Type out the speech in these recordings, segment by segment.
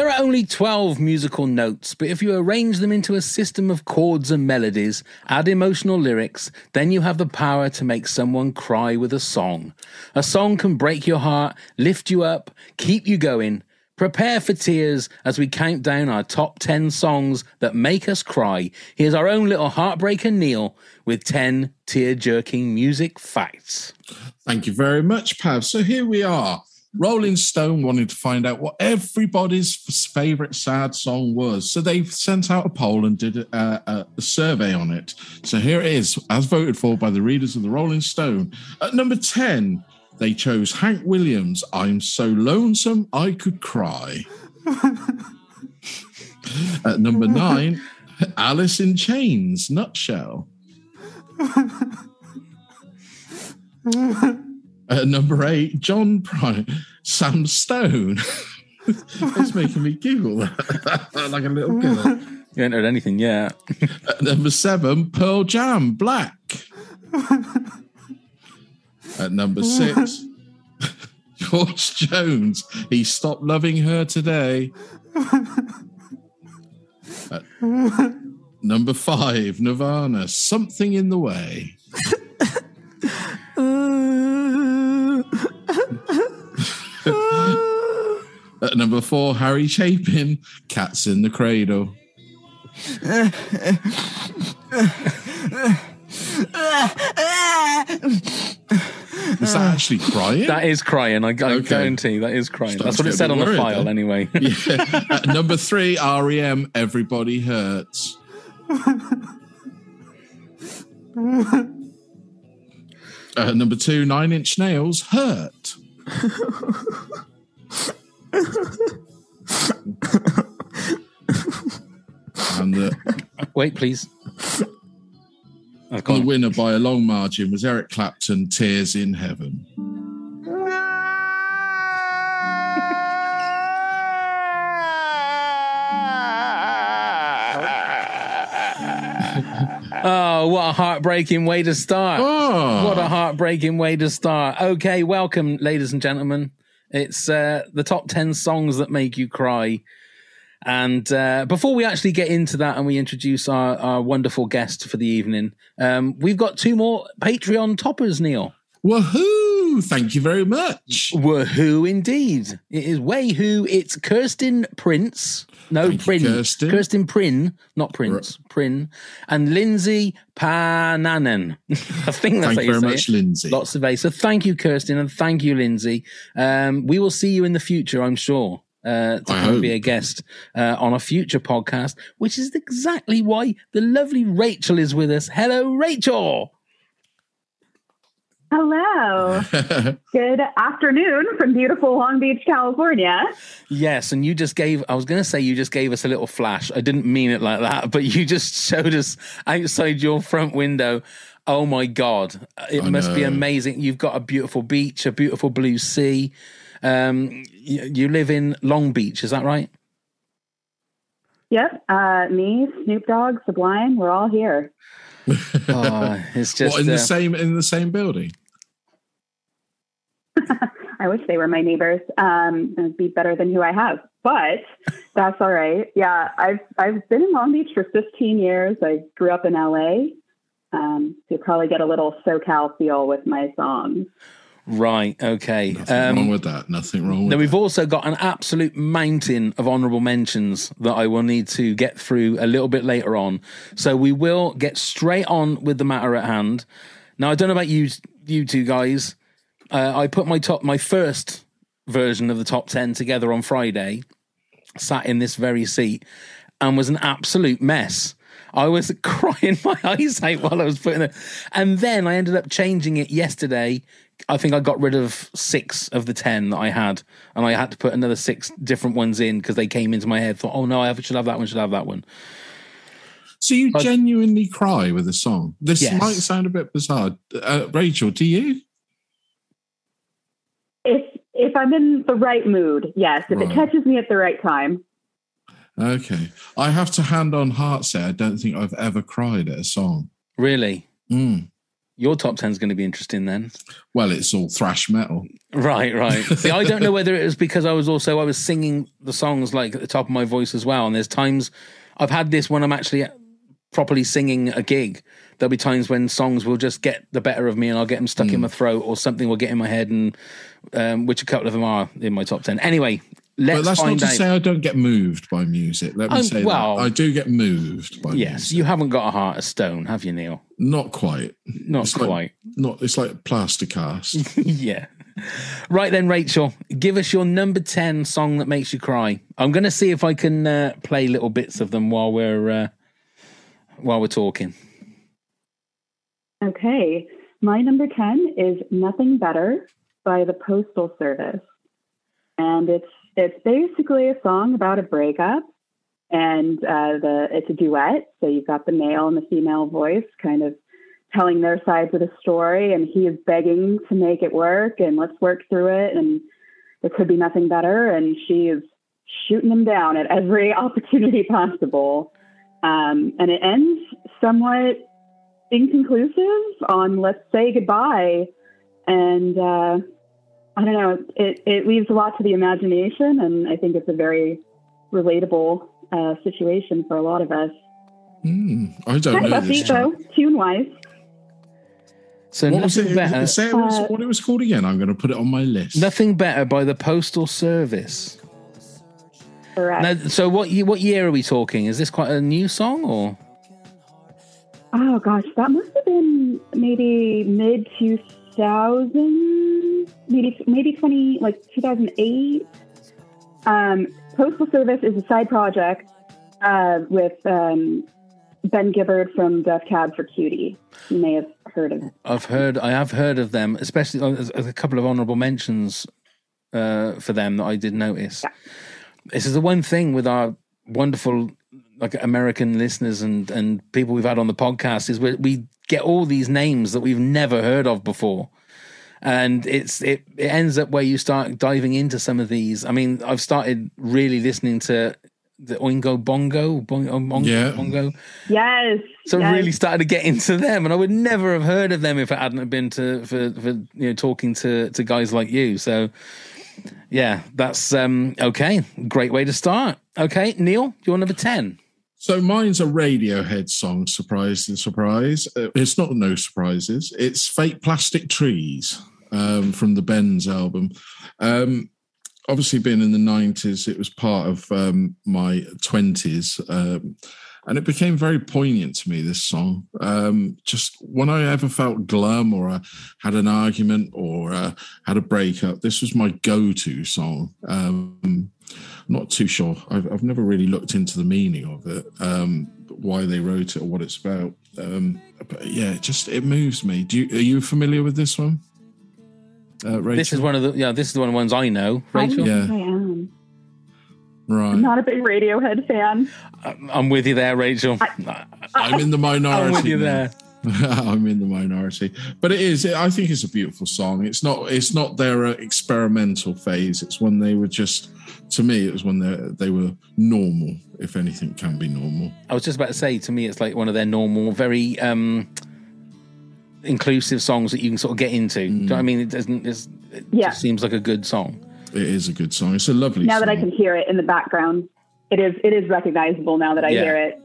There are only 12 musical notes, but if you arrange them into a system of chords and melodies, add emotional lyrics, then you have the power to make someone cry with a song. A song can break your heart, lift you up, keep you going. Prepare for tears as we count down our top 10 songs that make us cry. Here's our own little heartbreaker Neil with 10 tear jerking music facts. Thank you very much, Pav. So here we are. Rolling Stone wanted to find out what everybody's favorite sad song was. So they sent out a poll and did a, a, a survey on it. So here it is, as voted for by the readers of the Rolling Stone. At number 10, they chose Hank Williams, I'm So Lonesome I Could Cry. At number nine, Alice in Chains, Nutshell. At number eight, John Prine, Sam Stone. it's making me giggle like a little girl. You entered anything yet. At number seven, Pearl Jam, Black. At number six, George Jones, he stopped loving her today. At number five, Nirvana, something in the way. At number four, Harry Chapin, Cats in the Cradle. Was that actually crying? That is crying. I, I Okay. guarantee that is crying. Starting That's what it said on the file, then. anyway. Yeah. At number three, REM, Everybody Hurts. Uh, number two, Nine Inch Nails, Hurt. and the, Wait, please. I've the gone. winner by a long margin was Eric Clapton, Tears in Heaven. Oh, what a heartbreaking way to start. Oh. What a heartbreaking way to start. Okay, welcome, ladies and gentlemen. It's uh, the top 10 songs that make you cry. And uh, before we actually get into that and we introduce our, our wonderful guest for the evening, um, we've got two more Patreon toppers, Neil. Woohoo! Thank you very much. Woohoo, indeed. It is way who It's Kirsten Prince. No, Thank you, Kirsten. Kirsten Prin, not Prince. Prin. And Lindsay Pananen. I think that's Thank you very much, it. Lindsay. Lots of A. So thank you, Kirsten, and thank you, Lindsay. Um, we will see you in the future, I'm sure. Uh, to I come and be a guest uh, on a future podcast, which is exactly why the lovely Rachel is with us. Hello, Rachel. Hello. Good afternoon from beautiful Long Beach, California. Yes, and you just gave, I was going to say you just gave us a little flash. I didn't mean it like that, but you just showed us outside your front window Oh my god, it I must be amazing. You've got a beautiful beach, a beautiful blue sea. Um, you, you live in Long Beach, is that right? Yep. Uh, me, Snoop Dogg, Sublime, we're all here. Oh, it's just what in uh, the same in the same building? I wish they were my neighbors. Um, it'd be better than who I have, but that's all right. Yeah, I've I've been in Long Beach for 15 years. I grew up in LA. Um, so you probably get a little SoCal feel with my songs. right. Okay. Nothing Um, wrong with that. Nothing wrong with Now we've that. also got an absolute mountain of honourable mentions that I will need to get through a little bit later on. So we will get straight on with the matter at hand. Now I don't know about you, you two guys. Uh, I put my top, my first version of the top ten together on Friday. Sat in this very seat and was an absolute mess. I was crying my eyes out while I was putting it, and then I ended up changing it yesterday. I think I got rid of six of the ten that I had, and I had to put another six different ones in because they came into my head. Thought, oh no, I should have that one. Should have that one. So you genuinely cry with a song. This Yes. might sound a bit bizarre. Uh, Rachel, do you? If if I'm in the right mood, yes. If Right. it catches me at the right time, Okay. I have to hand on heart say I don't think I've ever cried at a song. Really, Mm. your top ten is going to be interesting then. Well, it's all thrash metal. Right, right. See, I don't know whether it was because I was also I was singing the songs like at the top of my voice as well. And there's times I've had this when I'm actually properly singing a gig. There'll be times when songs will just get the better of me, and I'll get them stuck Hmm. in my throat, or something will get in my head, and um, which a couple of them are in my top ten. Anyway, let's but that's not to out. say I don't get moved by music. Let me Um, say well- that. I do get moved by yes, music. you haven't got a heart of stone, have you, Neil? Not quite. Not It's like- quite. Not it's like plaster cast. yeah. Right then, Rachel, give us your number 10 song that makes you cry. I'm going to see if I can uh, play little bits of them while we're uh, while we're talking. okay. My number ten is "Nothing Better" by the Postal Service, and it's it's basically a song about a breakup, and uh, the it's a duet. So you've got the male and the female voice kind of telling their sides of the story, and he is begging to make it work, and let's work through it, and there could be nothing better, and she is shooting him down at every opportunity possible, um, and it ends somewhat inconclusive on let's say goodbye, and uh, I don't know, it it leaves a lot to the imagination, and I think it's a very relatable uh, situation for a lot of us. Hmm, I don't Kind know of this. upbeat though, tune wise. So What was nothing it? better. Say it was- Uh, what it was called again. I'm going to put it on my list. Nothing better by the Postal Service. Correct. Now, so what what year are we talking? Is this quite a new song or? Oh gosh, that must have been maybe mid two thousand, maybe maybe twenty like two thousand eight. Um, Postal Service is a side project uh, with um, Ben Gibbard from Death Cab for Cutie. You may have heard of. I've heard, I have heard of them, especially uh, a couple of honourable mentions uh, for them that I did notice. This is the one thing with our wonderful like American listeners and and people we've had on the podcast is we we get all these names that we've never heard of before. And it's it, it ends up where you start diving into some of these. I mean, I've started really listening to the Oingo Bongo, Bongo, Bongo, Yeah. Bongo. Yes. So yes. really started to get into them, and I would never have heard of them if it hadn't been to for for you know talking to to guys like you. So yeah, that's um okay. Great way to start. Okay, Neil, you're number ten. So mine's a Radiohead song. Surprise and surprise. Uh, it's not no surprises. It's "Fake Plastic Trees" um, from the Bends album. Um, obviously, being in the nineties, it was part of um, my twenties, um, and it became very poignant to me. This song, um, just when I ever felt glum or I had an argument or uh, had a breakup, this was my go-to song. Um, not too sure. I've, I've never really looked into the meaning of it, um, why they wrote it or what it's about. Um, but yeah, it just it moves me. Do you, are you familiar with this one, uh, Rachel? This is one of the yeah. This is one of the ones I know. I don't Rachel, Yeah. I am. Right. I'm not a big Radiohead fan. I'm with you there, Rachel. I'm in the minority. I'm with you there. I'm in the minority, but it is. I think it's a beautiful song. It's not. It's not their uh, experimental phase. It's when they were just. To me, it was when they they were normal. If anything can be normal. I was just about to say, to me, it's like one of their normal, very um, inclusive songs that you can sort of get into. Do you know what I mean? It doesn't. It's, it Yeah. just seems like a good song. It is a good song. It's a lovely. now song. that I can hear it in the background, it is it is recognizable now that I Yeah. hear it.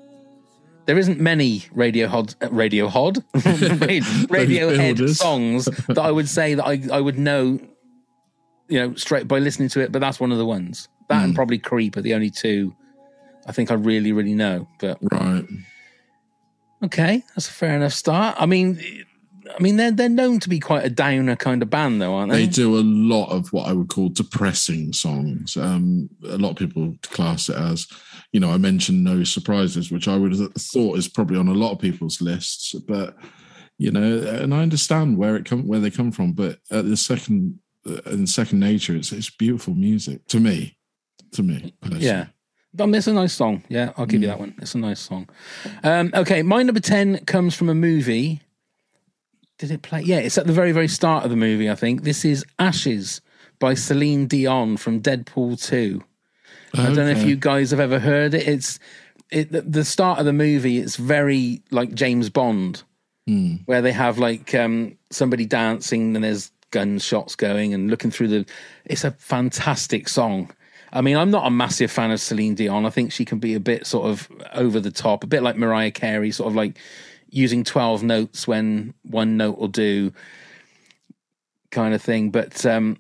There isn't many Radio Hod, uh, Radio Hod, Radiohead builders. songs that I would say that I, I would know, you know, straight by listening to it. But that's one of the ones. That and probably Creep are the only two I think I really, really know. But Right. okay, that's a fair enough start. I mean, I mean they're they're known to be quite a downer kind of band, though, aren't they? They do a lot of what I would call depressing songs. Um, a lot of people class it as, you know, I mentioned No Surprises, which I would have thought is probably on a lot of people's lists. But you know, and I understand where it come where they come from. But at the second, uh, in second nature, it's it's beautiful music to me. To me, personally. Yeah. Um, it's a nice song. Yeah, I'll give you that one. It's a nice song. Um, okay, my number 10 comes from a movie. Did it play? Yeah, it's at the very, very start of the movie, I think. This is Ashes by Celine Dion from Deadpool 2. I don't know if you guys have ever heard it. It's it, the- start of the movie. It's very like James Bond, where they have like um, somebody dancing and there's gunshots going and looking through the. It's a fantastic song. I mean, I'm not a massive fan of Celine Dion. I think she can be a bit sort of over the top, a bit like Mariah Carey, sort of like using 12 notes when one note will do, kind of thing. But um,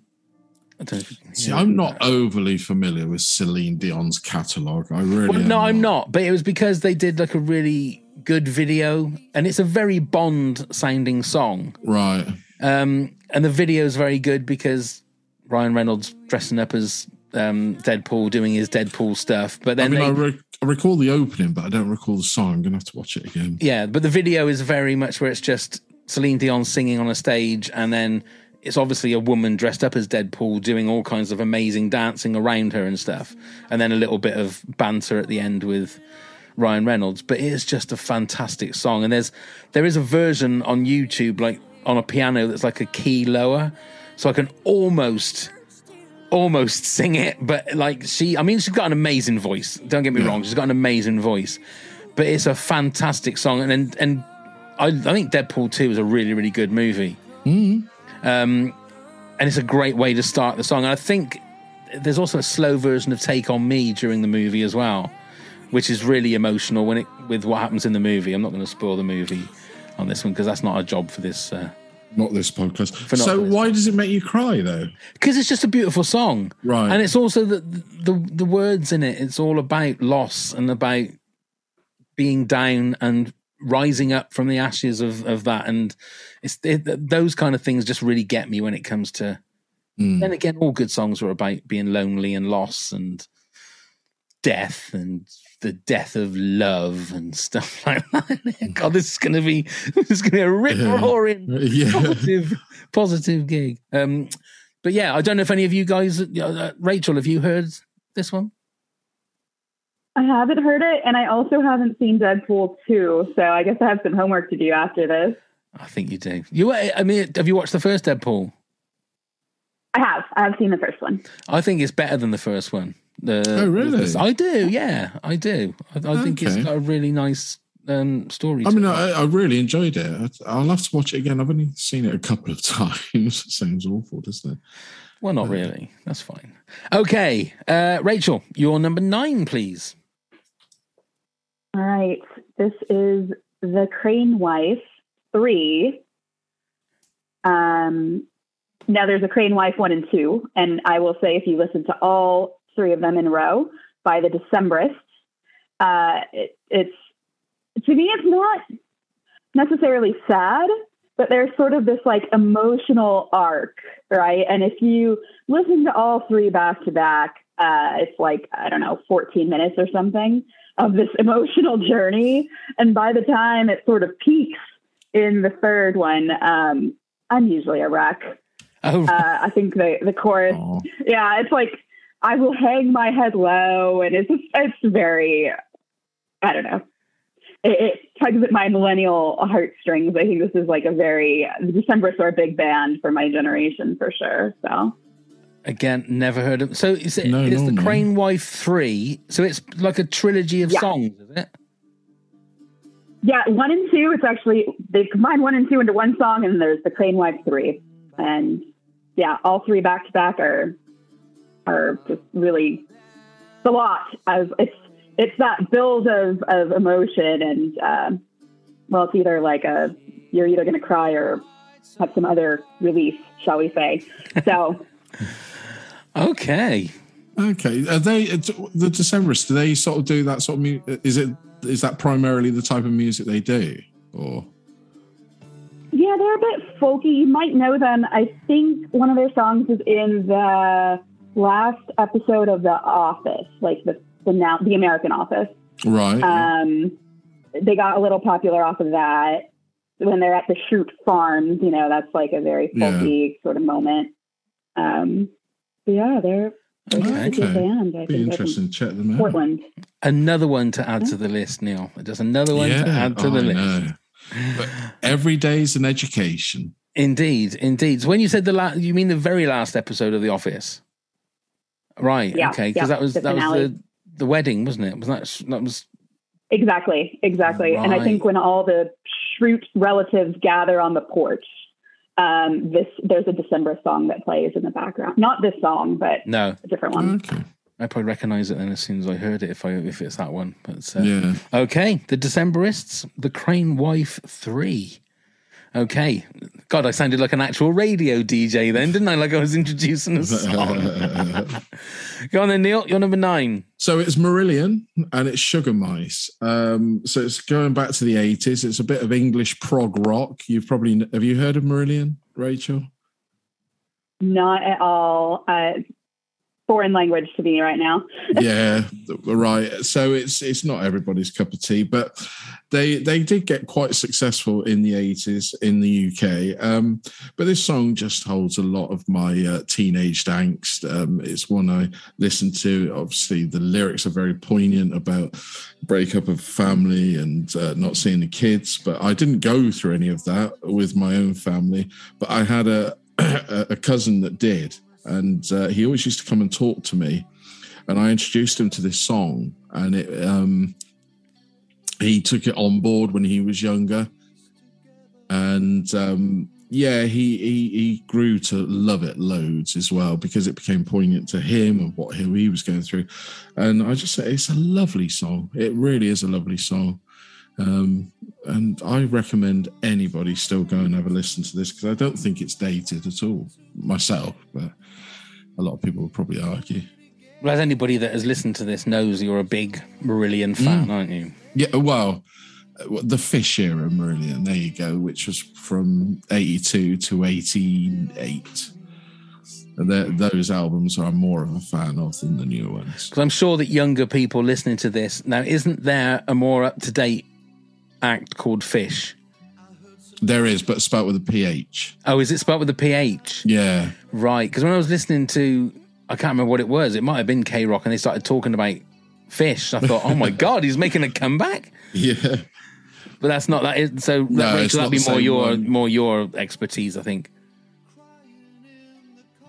I don't know if, See, I'm not overly familiar with Celine Dion's catalogue. I really Well, am no, I'm not. But it was because they did like a really good video, and it's a very Bond sounding song. Right. Um, and the video is very good because Ryan Reynolds dressing up as um, Deadpool, doing his Deadpool stuff. But I then mean, they, I, re- I recall the opening, but I don't recall the song. I'm gonna have to watch it again. yeah, but the video is very much where it's just Celine Dion singing on a stage, and then it's obviously a woman dressed up as Deadpool doing all kinds of amazing dancing around her and stuff, and then a little bit of banter at the end with Ryan Reynolds. But it is just a fantastic song, and there's there is a version on YouTube like on a piano that's like a key lower, so I can almost almost sing it, but like she, I mean, she's got an amazing voice. Don't get me wrong, she's got an amazing voice, but it's a fantastic song. And and, and I, I think Deadpool Two is a really really good movie. Um, and it's a great way to start the song. And I think there's also a slow version of "Take on Me" during the movie as well, which is really emotional when it with what happens in the movie. I'm not going to spoil the movie on this one because that's not our job for this. Uh, Not this podcast. not so this why does it make you cry though? because it's just a beautiful song, Right. And it's also the, the the words in it. It's all about loss and about being down and rising up from the ashes of of that. And it's it, those kind of things just really get me when it comes to. Mm. Then again, all good songs are about being lonely and loss and death and the death of love and stuff like that. God, this is going to be this is going to be a rip roaring Yeah. positive positive gig. Um, but yeah, I don't know if any of you guys, uh, Rachel, have you heard this one? I haven't heard it, and I also haven't seen Deadpool 2, so I guess I have some homework to do after this. I think you do. You, I mean, have you watched the first Deadpool? I have. I have seen the first one. I think it's better than the first one. The, Oh, really? I do. Yeah, I do. I, I think it's Okay. got a really nice um, story. I mean. I, I really enjoyed it. I- I'll have to watch it again. I've only seen it a couple of times. it sounds awful, doesn't it? well, not really. That's fine. Okay, uh, Rachel, your number nine, please. All right. This is The Crane Wife 3. Um, now, there's a Crane Wife 1 and 2. And I will say, if you listen to all three of them in a row by the Decemberists, uh, it, it's, to me, it's not necessarily sad, but there's sort of this like emotional arc, right? And if you listen to all three back to back, uh, it's like, I don't know, 14 minutes or something of this emotional journey. And by the time it sort of peaks in the third one, um, I'm usually a wreck. Oh, Uh, I think the, the chorus, Aw. yeah, it's like, I will hang my head low. And it's, just, it's very, I don't know. it, it tugs at my millennial heartstrings. I think this is like a very the Decemberists are a big band for my generation for sure. So Again, never heard of. So is it? No, it's no, the no. Crane Wife three. So it's like a trilogy of Yeah. songs, is it? yeah, one and two. It's actually they've combined one and two into one song, and there's the Crane Wife three, and yeah, all three back to back are are just really it's a lot. As it's it's that build of of emotion, and um, well, it's either like a you're either going to cry or have some other relief, shall we say? So. Okay. Okay, are they uh, the Decemberists? Do they sort of do that sort of music? Is it is that primarily the type of music they do, or Yeah, they're a bit folky. You might know them. I think one of their songs is in the last episode of The Office, like the the now the American Office. right? Um, they got a little popular off of that when they're at the Schrute Farms. You know, that's like a very Yeah. sort of moment. Um, but yeah, they're, they're just a good Okay. band. I Be interesting. to Check them out. Portland. Another one to add to the list, Neil. Just another one to add to oh, the I list. know. But every day's an education. Indeed, indeed. So when you said the last, you mean the very last episode of The Office, right? Yeah, okay, yeah, because that was the that was the the wedding, wasn't it? Was that that was Exactly, exactly. And I think when all the Schrute relatives gather on the porch, um, this there's a December song that plays in the background. Not this song, but no? a different one. Okay. I probably recognise it then as soon as I heard it. If I if it's that one, but uh, Yeah. Okay, the Decemberists, the Crane Wife Three. Okay, God, I sounded like an actual radio DJ then, didn't I? Like I was introducing a song. Go on then, Neil. You're number nine. So it's Marillion and it's Sugar Mice. Um, so it's going back to the 80s. It's a bit of English prog rock. You've probably have you heard of Marillion, Rachel? Not at all. Uh, foreign language to me right now. yeah, right. So it's it's not everybody's cup of tea, but they they did get quite successful in the 80s in the UK. Um, but this song just holds a lot of my uh, teenage angst. Um, it's one I listen to. Obviously, the lyrics are very poignant about breakup of family and uh, not seeing the kids. But I didn't go through any of that with my own family. But I had a a cousin that did, and uh, he always used to come and talk to me and I introduced him to this song, and it um, he took it on board when he was younger, and um, yeah, he, he he grew to love it loads as well because it became poignant to him and what he was going through, and I just say it's a lovely song. It really is a lovely song. Um, and I recommend anybody still go and have a listen to this because I don't think it's dated at all myself, but a lot of people would probably argue. Well, as anybody that has listened to this knows, you're a big Marillion mm. fan, aren't you? Yeah, well, the Fish era, Marillion, there you go, which was from 82 to 88. Those albums I'm more of a fan of than the newer ones. Because I'm sure that younger people listening to this now, isn't there a more up to date act called Phish? There is, but spelt with a PH. Oh, is it spelled with a PH? Yeah. Right. Because when I was listening to, I can't remember what it was. It might have been K Rock, and they started talking about Phish. I thought, oh my god, he's making a comeback. Yeah. But that's not that. Is, so No, it's Rachel, that'd be more your one. more your expertise, I think.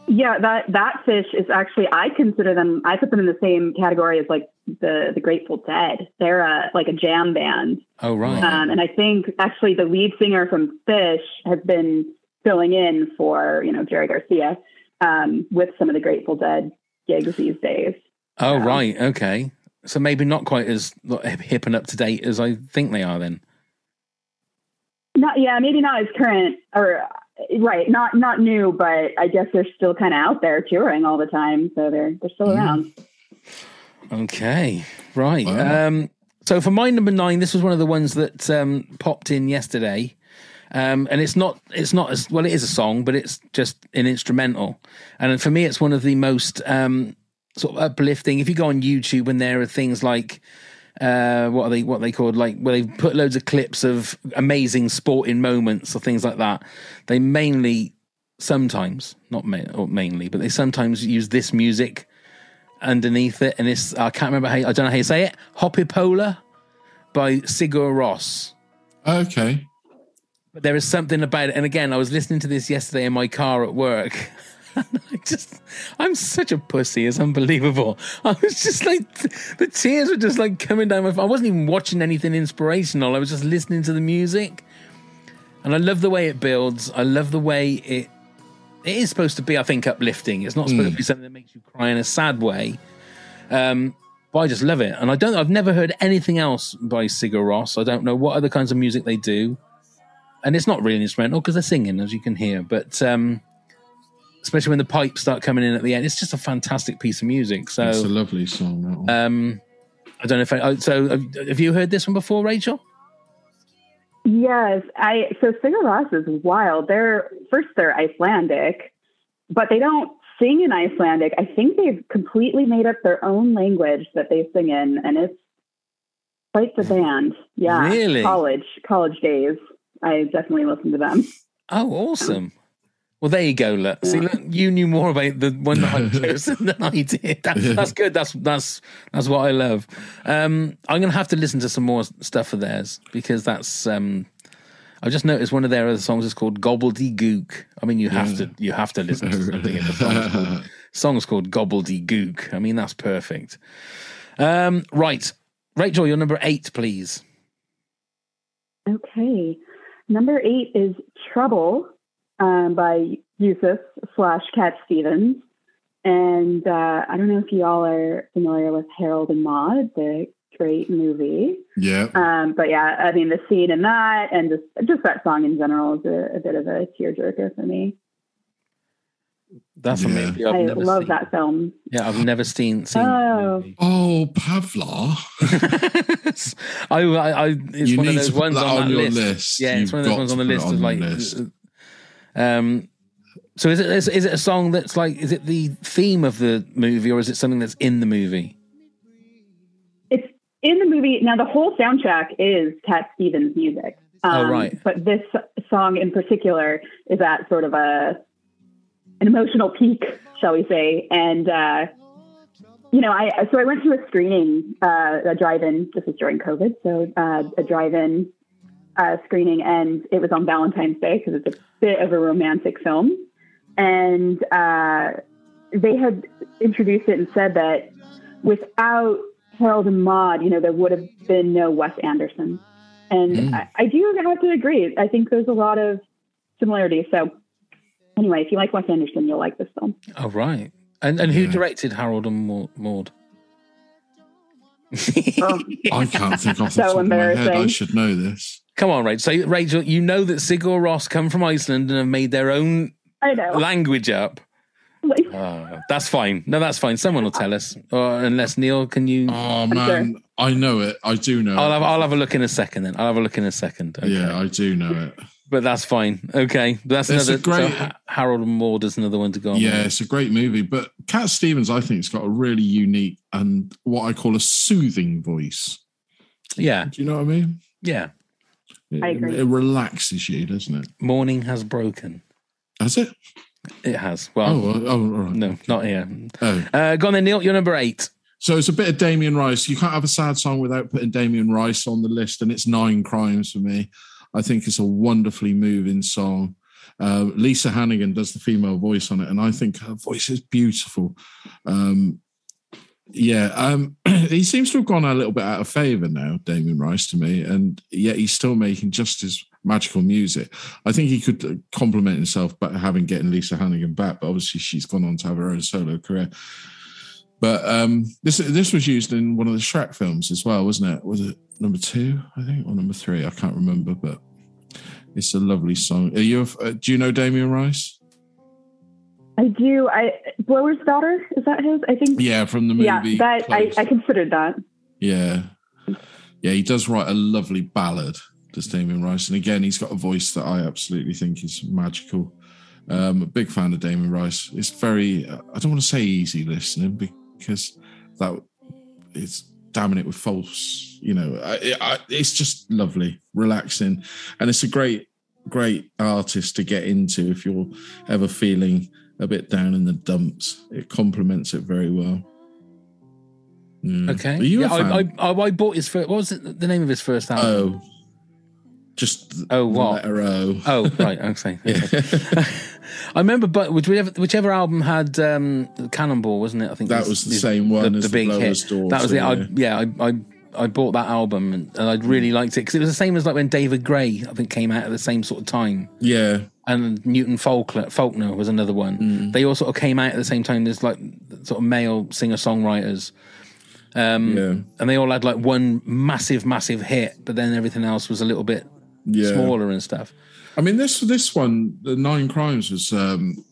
Yeah, that that Phish is actually I consider them. I put them in the same category as like the the Grateful Dead. They're a, like a jam band, Oh right. um, and I think actually the lead singer from Phish has been filling in for you know Jerry Garcia um, with some of the Grateful Dead gigs these days. oh right. Okay. So maybe not quite as hip and up to date as I think they are. Then. Not yeah, maybe not as current or right, not not new, but I guess they're still kind of out there touring all the time, so they're they're still around. Okay, right. Wow. Um, so for my number nine, this was one of the ones that um, popped in yesterday, um, and it's not it's not as well. It is a song, but it's just an instrumental, and for me, it's one of the most um, sort of uplifting. If you go on YouTube, and there are things like. Uh, what are they? What are they called? Like where they put loads of clips of amazing sporting moments or things like that. They mainly, sometimes, not ma- or mainly, but they sometimes use this music underneath it, and it's I can't remember how I don't know how you say it. Hoppípolla by Sigur Rós. Okay. But there is something about it. And again, I was listening to this yesterday in my car at work. And I just, I'm such a pussy. It's unbelievable. I was just like, the tears were just like coming down my. I wasn't even watching anything inspirational. I was just listening to the music, and I love the way it builds. I love the way it. It is supposed to be, I think, uplifting. It's not supposed to be something that makes you cry in a sad way. Um, but I just love it, and I don't. I've never heard anything else by Sigur Rós. I don't know what other kinds of music they do, and it's not really instrumental because they're singing, as you can hear. But um, especially when the pipes start coming in at the end, it's just a fantastic piece of music. So It's a lovely song. Um, I don't know if I, oh, so. Have you heard this one before, Rachel? Yes, I so Sigur Rós is wild. They're first they're Icelandic, but they don't sing in Icelandic. I think they've completely made up their own language that they sing in, and it's quite the band. Yeah, Really? college college days. I definitely listened to them. Oh, awesome. Well, there you go. Look, see, look, you knew more about the one that I've chosen than I did. That, that's good. That's that's that's what I love. Um, I'm going to have to listen to some more stuff of theirs because that's. Um, I just noticed one of their other songs is called Gobbledygook. I mean, you have to you have to listen to something in the song. called, song's called Gobbledygook. I mean, that's perfect. Um, right, Rachel, you're number eight, please. Okay, number eight is Trouble um, by Yusuf slash Cat Stevens. And uh, I don't know if you all are familiar with Harold and Maude, the great movie. yeah. Um, but yeah, I mean, the scene in that and just just that song in general is a, a bit of a tearjerker for me. That's a Yeah. movie I've I never love seen. that film. Yeah, I've never seen seen. Oh. that. Oh, Pavla. I, I, I, it's You one of need those to put ones that on, on that your list. list. Yeah, it's You've one of those ones on the put it list of like. list. Um, so is it is, is it a song that's like is it the theme of the movie or is it something that's in the movie? It's in the movie. Now, the whole soundtrack is Cat Stevens music. Oh, right. But this song in particular is at sort of a an emotional peak, shall we say? And uh, you know, I so I went to a screening, uh, a drive-in. This was during COVID, so uh, a drive-in uh, screening, and it was on Valentine's Day because it's a bit of a romantic film. And uh, they had introduced it and said that without Harold and Maude, you know, there would have been no Wes Anderson. And I, I do have to agree. I think there's a lot of similarities. So, anyway, if you like Wes Anderson, you'll like this film. Oh right. And and who Yeah. directed Harold and Mau- Maud? Um, I can't think off the So top of my head. I should know this. Come on, Rachel. So Rachel, you know that Sigur Rós come from Iceland and have made their own I know. language up. Like, Oh, that's fine. No, that's fine. Someone will tell us. Or unless Neil, can you? Oh man, I know it. I do know. I'll it. have I'll have a look in a second. Then I'll have a look in a second. Okay. Yeah, I do know it. but that's fine. Okay, that's It's a another. great- so Harold and Maude is another one to go on. Yeah, with. it's a great movie. But Cat Stevens, I think, has got a really unique and what I call a soothing voice. yeah, Do you know what I mean? yeah. It, I agree. it relaxes you, doesn't it? Morning has broken. Has it? It has. Oh, Well, oh, oh, all right. no, not here. Oh. Uh, go on then, Neil. You're number eight. So it's a bit of Damien Rice. You can't have a sad song without putting Damien Rice on the list, and it's Nine Crimes for me. I think it's a wonderfully moving song. Uh, Lisa Hannigan does the female voice on it, and I think her voice is beautiful. Um, yeah, um, he seems to have gone a little bit out of favor now, Damien Rice, to me, and yet he's still making just as magical music. I think he could uh, compliment himself by having getting Lisa Hannigan back, but obviously she's gone on to have her own solo career. But um, this this was used in one of the Shrek films as well, wasn't it? Was it number two, I think, or number three? I can't remember, but it's a lovely song. Are you? Uh, do you know Damien Rice? I do. I Blower's Daughter is that his? I think. Yeah, from the movie. Yeah, that I, Close. I considered that. Yeah. Yeah, he does write a lovely ballad, does Damien Rice. And again, he's got a voice that I absolutely think is magical. Um, a big fan of Damien Rice. It's very, I don't want to say easy listening because that it's damning it with false, you know, I, I, it's just lovely, relaxing. And it's a great, great artist to get into if you're ever feeling a bit down in the dumps. It complements it very well. Okay. Are you yeah, a fan? I, I, I, I bought his first. What was it, the name of his first album? oh, just Oh, the what? letter O. Oh, right. Okay. okay. I remember, but whichever, whichever album had um, Cannonball, wasn't it? I think That was the same one as The Blower's Daughter, That was it. yeah. I, yeah, I, I, I bought that album and, and I really liked it because it was the same as like when David Gray, I think, came out at the same sort of time. Yeah, and Newton Faulkner, Faulkner was another one. They all sort of came out at the same time. There's like sort of male singer songwriters, um, yeah, and they all had like one massive, massive hit, but then everything else was a little bit yeah. smaller and stuff. I mean, this this one, the Nine Crimes, was um,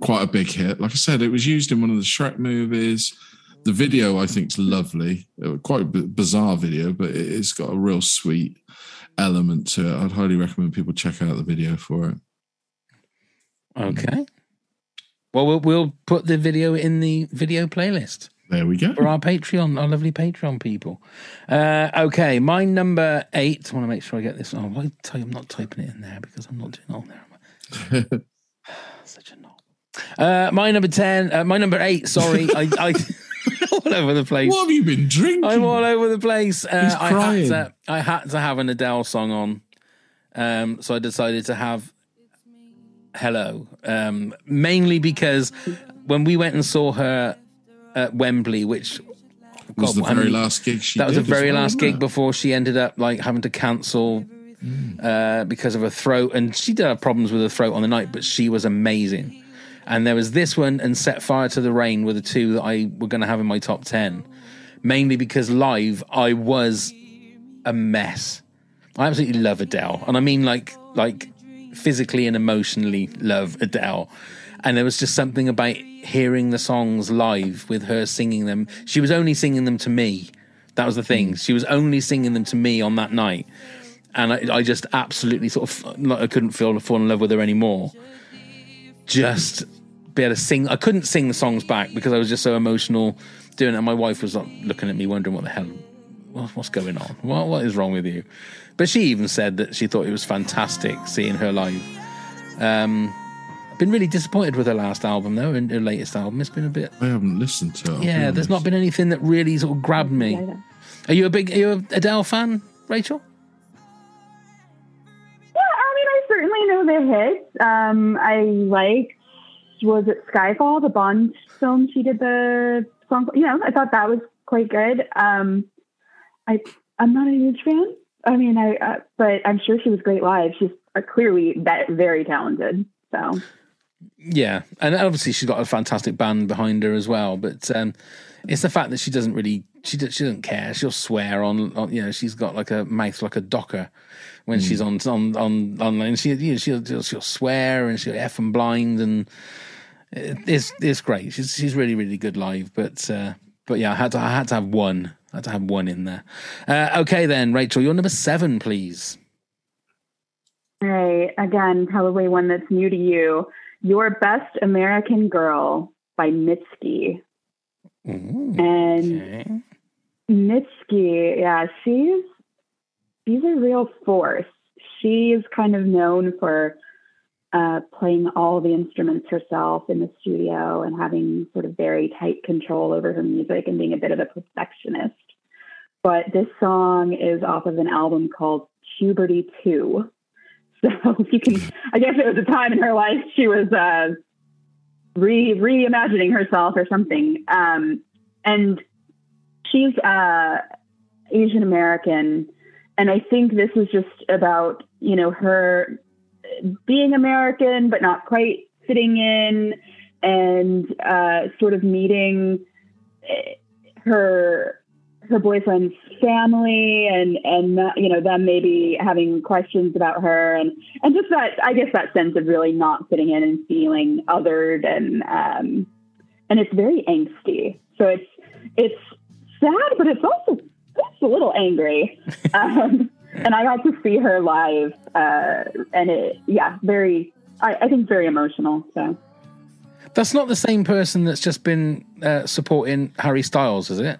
quite a big hit. Like I said, it was used in one of the Shrek movies. The video, I think, is lovely. Quite a bizarre video, but it- it's got a real sweet element to it. I'd highly recommend people check out the video for it. Okay. Well, we'll we'll put the video in the video playlist There we go. for our Patreon, our lovely Patreon people. Uh, okay, my number eight. I want to make sure I get this. Oh, I tell you I'm not typing it in there because I'm not doing it on there. am I? Such a knob. Uh, my number ten. Uh, my number eight. Sorry, I, I all over the place. What have you been drinking? I'm all over the place. Uh, He's I had crying. to. I had to have an Adele song on, um, so I decided to have "Hello," um, mainly because when we went and saw her at Wembley, which was the God, I very mean, last gig she that was the very well, last gig before she ended up like having to cancel uh, because of her throat, and she did have problems with her throat on the night, but she was amazing. And there was this one and Set Fire to the Rain were the two that I were going to have in my top ten, mainly because live I was a mess. I absolutely love Adele, and I mean like like physically and emotionally love Adele. And there was just something about hearing the songs live with her singing them. She was only singing them to me. That was the thing. Mm. She was only singing them to me on that night, and I, I just absolutely sort of like I couldn't feel fall in love with her anymore. Just be able to sing. I couldn't sing the songs back because I was just so emotional doing it. And my wife was like, looking at me, wondering what the hell, what's going on? What, what is wrong with you? But she even said that she thought it was fantastic seeing her live. Um, I've been really disappointed with her last album though, and her latest album. It's been a bit. I haven't listened to it. Yeah, there's not been anything that really sort of grabbed me. Yeah, yeah. Are you a big, are you a Adele fan, Rachel? Yeah, I mean, I certainly know the hits. Um, I liked, was it Skyfall, the Bond film she did the song? You know, I thought that was quite good. Um, I, I'm not a huge fan. I mean, I, uh, but I'm sure she was great live. She's uh, clearly that very talented. So Yeah, and obviously she's got a fantastic band behind her as well. But um, it's the fact that she doesn't really she do, she doesn't care. She'll swear on, on you know she's got like a mouth like a docker when she's on on on online. She you know, she'll, she'll she'll swear and she'll f and blind and it- it's it's great. She's she's really really good live. But uh, but yeah, I had to I had to have one. I had to have one in there. Uh, okay then, Rachel, you're number seven, please. All right. Again, probably one that's new to you. Your Best American Girl by Mitski. Ooh, And okay. Mitski, yeah, she's she's a real force. She is kind of known for uh, playing all the instruments herself in the studio and having sort of very tight control over her music and being a bit of a perfectionist. But this song is off of an album called Puberty 2. So you can, I guess it was a time in her life she was uh, re reimagining herself or something. Um, and she's uh, Asian American, and I think this is just about you know her being American but not quite fitting in, and uh, sort of meeting eh, her her boyfriend's family and and you know them maybe having questions about her and and just that I guess that sense of really not fitting in and feeling othered and um and it's very angsty. So it's it's sad but it's also it's a little angry. Um and I got to see her live uh and it yeah very I, I think very emotional so That's not the same person that's just been uh, supporting Harry Styles, is it?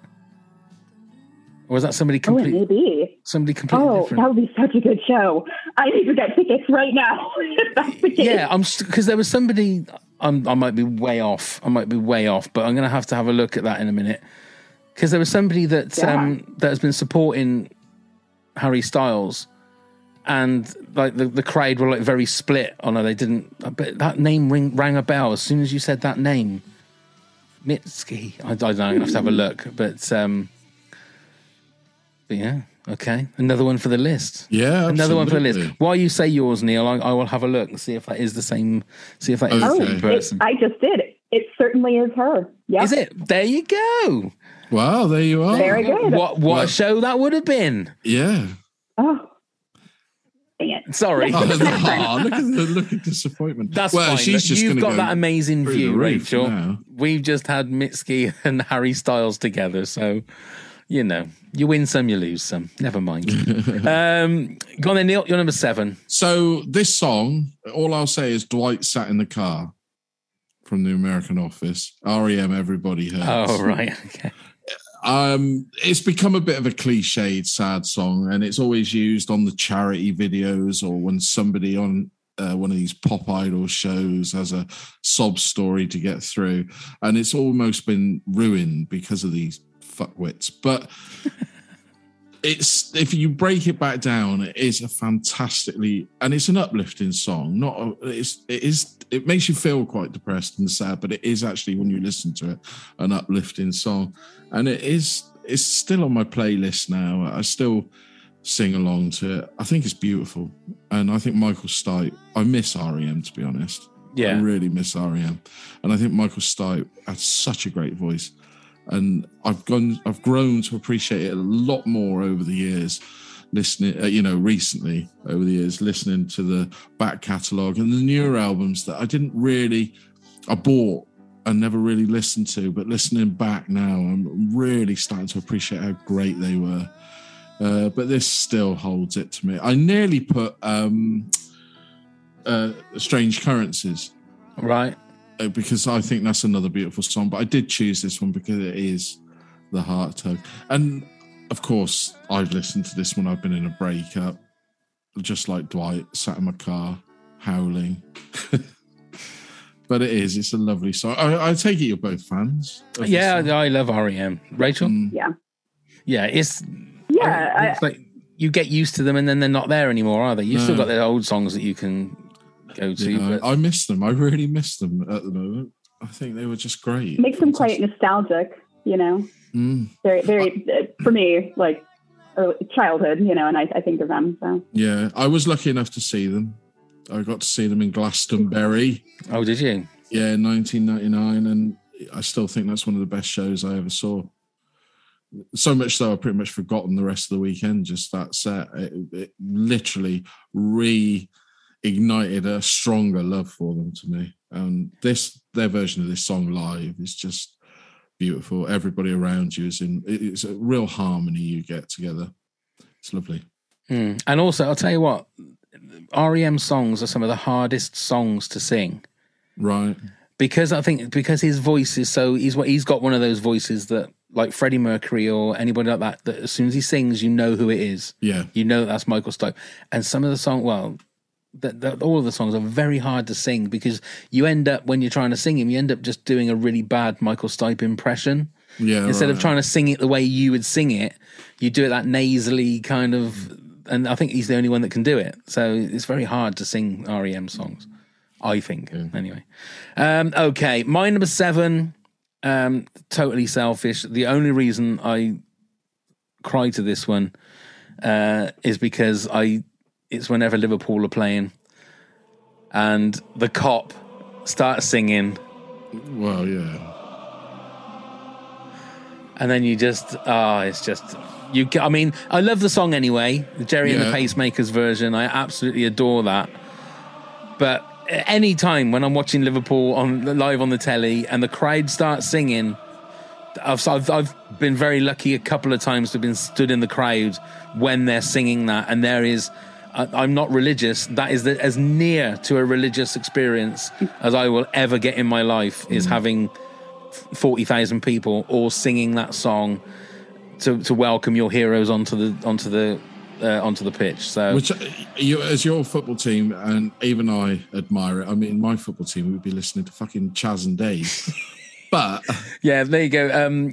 Or was that somebody oh completely may be somebody completely Oh, different? that would be such a good show. I need to get tickets right now. if that's the case. Yeah, I'm because there was somebody. I'm, I might be way off. I might be way off, but I'm going to have to have a look at that in a minute because there was somebody that Yeah. um, that has been supporting Harry Styles, and like the, the crowd were like very split on her. They didn't, but that name ring, rang a bell as soon as you said that name. Mitski. I, I don't know. I have to have a look, but um, but yeah, okay, another one for the list. Yeah, Another one for the list. absolutely. While you say yours, Neil, I, I will have a look and see if that is the same. See if that is Okay. the Oh, same it, person. I just did. It It certainly is her. Yep. Is it? There you go. Wow, there you are. Very good. What what Well- a show that would have been. Yeah. Oh, dang it. Sorry. Oh, no, look at the look at disappointment. That's well, fine. she's just You've got go that amazing view, Rachel. now. We've just had Mitski and Harry Styles together, so you know, you win some, you lose some. Never mind. um, go on then, Neil. You're number seven. So this song, all I'll say is Dwight sat in the car from the American Office. REM, everybody heard. Oh right, okay. Um it's become a bit of a cliched sad song and it's always used on the charity videos or when somebody on uh, one of these pop idol shows has a sob story to get through. And it's almost been ruined because of these fuckwits. But it's if you break it back down it is a fantastically and it's an uplifting song. Not a, it's it is it makes you feel quite depressed and sad but it is actually when you listen to it an uplifting song. And it is it's still on my playlist now. I still sing along to it. I think it's beautiful. And i think michael stipe i miss rem to be honest. Yeah, i really miss rem and i think michael stipe has such a great voice and I've gone, I've grown to appreciate it a lot more over the years. Listening, uh, you know, recently over the years, listening to the back catalogue and the newer albums that I didn't really, I bought and never really listened to, but listening back now, I'm really starting to appreciate how great they were. Uh, but this still holds it to me. I nearly put um, uh, "Strange Currencies." Right. Uh, because I think that's another beautiful song. But I did choose this one because it is the heart tug. And of course, I've listened to this when I've been in a breakup, just like Dwight, sat in my car howling. but it is, it's a lovely song. I, I take it you're both fans. Yeah. I love REM. Rachel. Mm, Yeah. Yeah, it's Yeah. it's like you get used to them and then they're not there anymore, are they? You've still got the old songs that you can go to. you know, but- I miss them. I really miss them at the moment. I think they were just great. Makes them quite nostalgic, you know? Mm, Very, very, uh, for me, like early, childhood, you know, and I, I think of them. So, yeah, I was lucky enough to see them. I got to see them in Glastonbury. oh, did you? Yeah, 1999, and I still think that's one of the best shows I ever saw. So much so, I've pretty much forgotten the rest of the weekend. Just that set, it, it literally reignited a stronger love for them to me. And this, their version of this song live is just beautiful. Everybody around you is in. It's a real harmony you get together. It's lovely. Mm. And also, I'll tell you what, REM songs are some of the hardest songs to sing Right. because I think because his voice is so he's what he's got one of those voices that like Freddie Mercury or anybody like that that as soon as he sings you know who it is Yeah. you know that's Michael Stipe and some of the song well that, that all of the songs are very hard to sing because you end up when you're trying to sing him you end up just doing a really bad Michael Stipe impression Yeah. instead of trying to sing it the way you would sing it, you do it that nasally kind of. And I think he's the only one that can do it. So it's very hard to sing REM songs. I think anyway. Um, okay, my number seven. Um, totally selfish. The only reason I cry to this one uh, is because I. It's whenever Liverpool are playing, and the Kop starts singing. Well, yeah. and then you just ah it's just you i mean i love the song anyway the Gerry and the Pacemakers version. I absolutely adore that. But any time when i'm watching liverpool on live on the telly and the crowd starts singing I've, I've, I've been very lucky a couple of times to have been stood in the crowd when they're singing that. And there is I- i'm not religious that is the, as near to a religious experience as i will ever get in my life is having 40,000 people all singing that song to, to welcome your heroes onto the onto the uh, onto the pitch. So Which, uh, you, as your football team, and even I admire it. I mean, my football team would be listening to fucking Chas and Dave. but yeah, there you go. Um,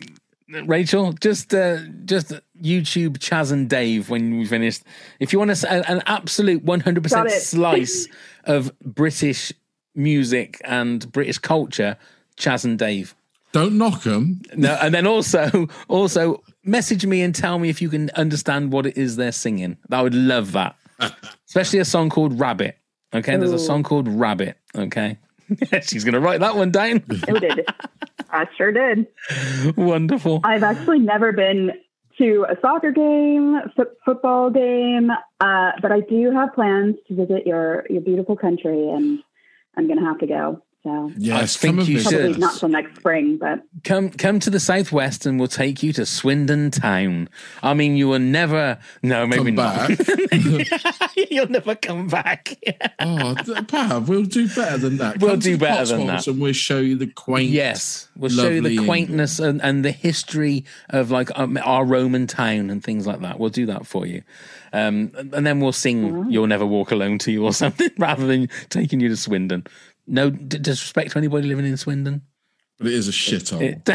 Rachel, just uh, just YouTube Chas and Dave when we finished. If you want to, an, an absolute 100% slice of British music and British culture, Chas and Dave. Don't knock them. No, and then also also message me and tell me if you can understand what it is they're singing. I would love that, especially a song called Rabbit. Okay, there's a song called Rabbit. Okay, she's gonna write that one down. Noted. I sure did. Wonderful. I've actually never been to a soccer game, f- football game, uh, but I do have plans to visit your your beautiful country, and I'm going to have to go. So Yes, I think come you should. probably not till next spring, but Come come to the southwest and we'll take you to Swindon town. I mean, you will never. No, maybe Come not. You'll never come back. oh, th- Pav, we'll do better than that. We'll Come do the better than Cotswolds that. And we'll show you the quaint. Yes, we'll show you the quaintness and, and the history of like um, our Roman town and things like that. We'll do that for you, um, and then we'll sing "You'll Never Walk Alone" to you or something, rather than taking you to Swindon. No d- disrespect to anybody living in Swindon. But it is a shithole. It-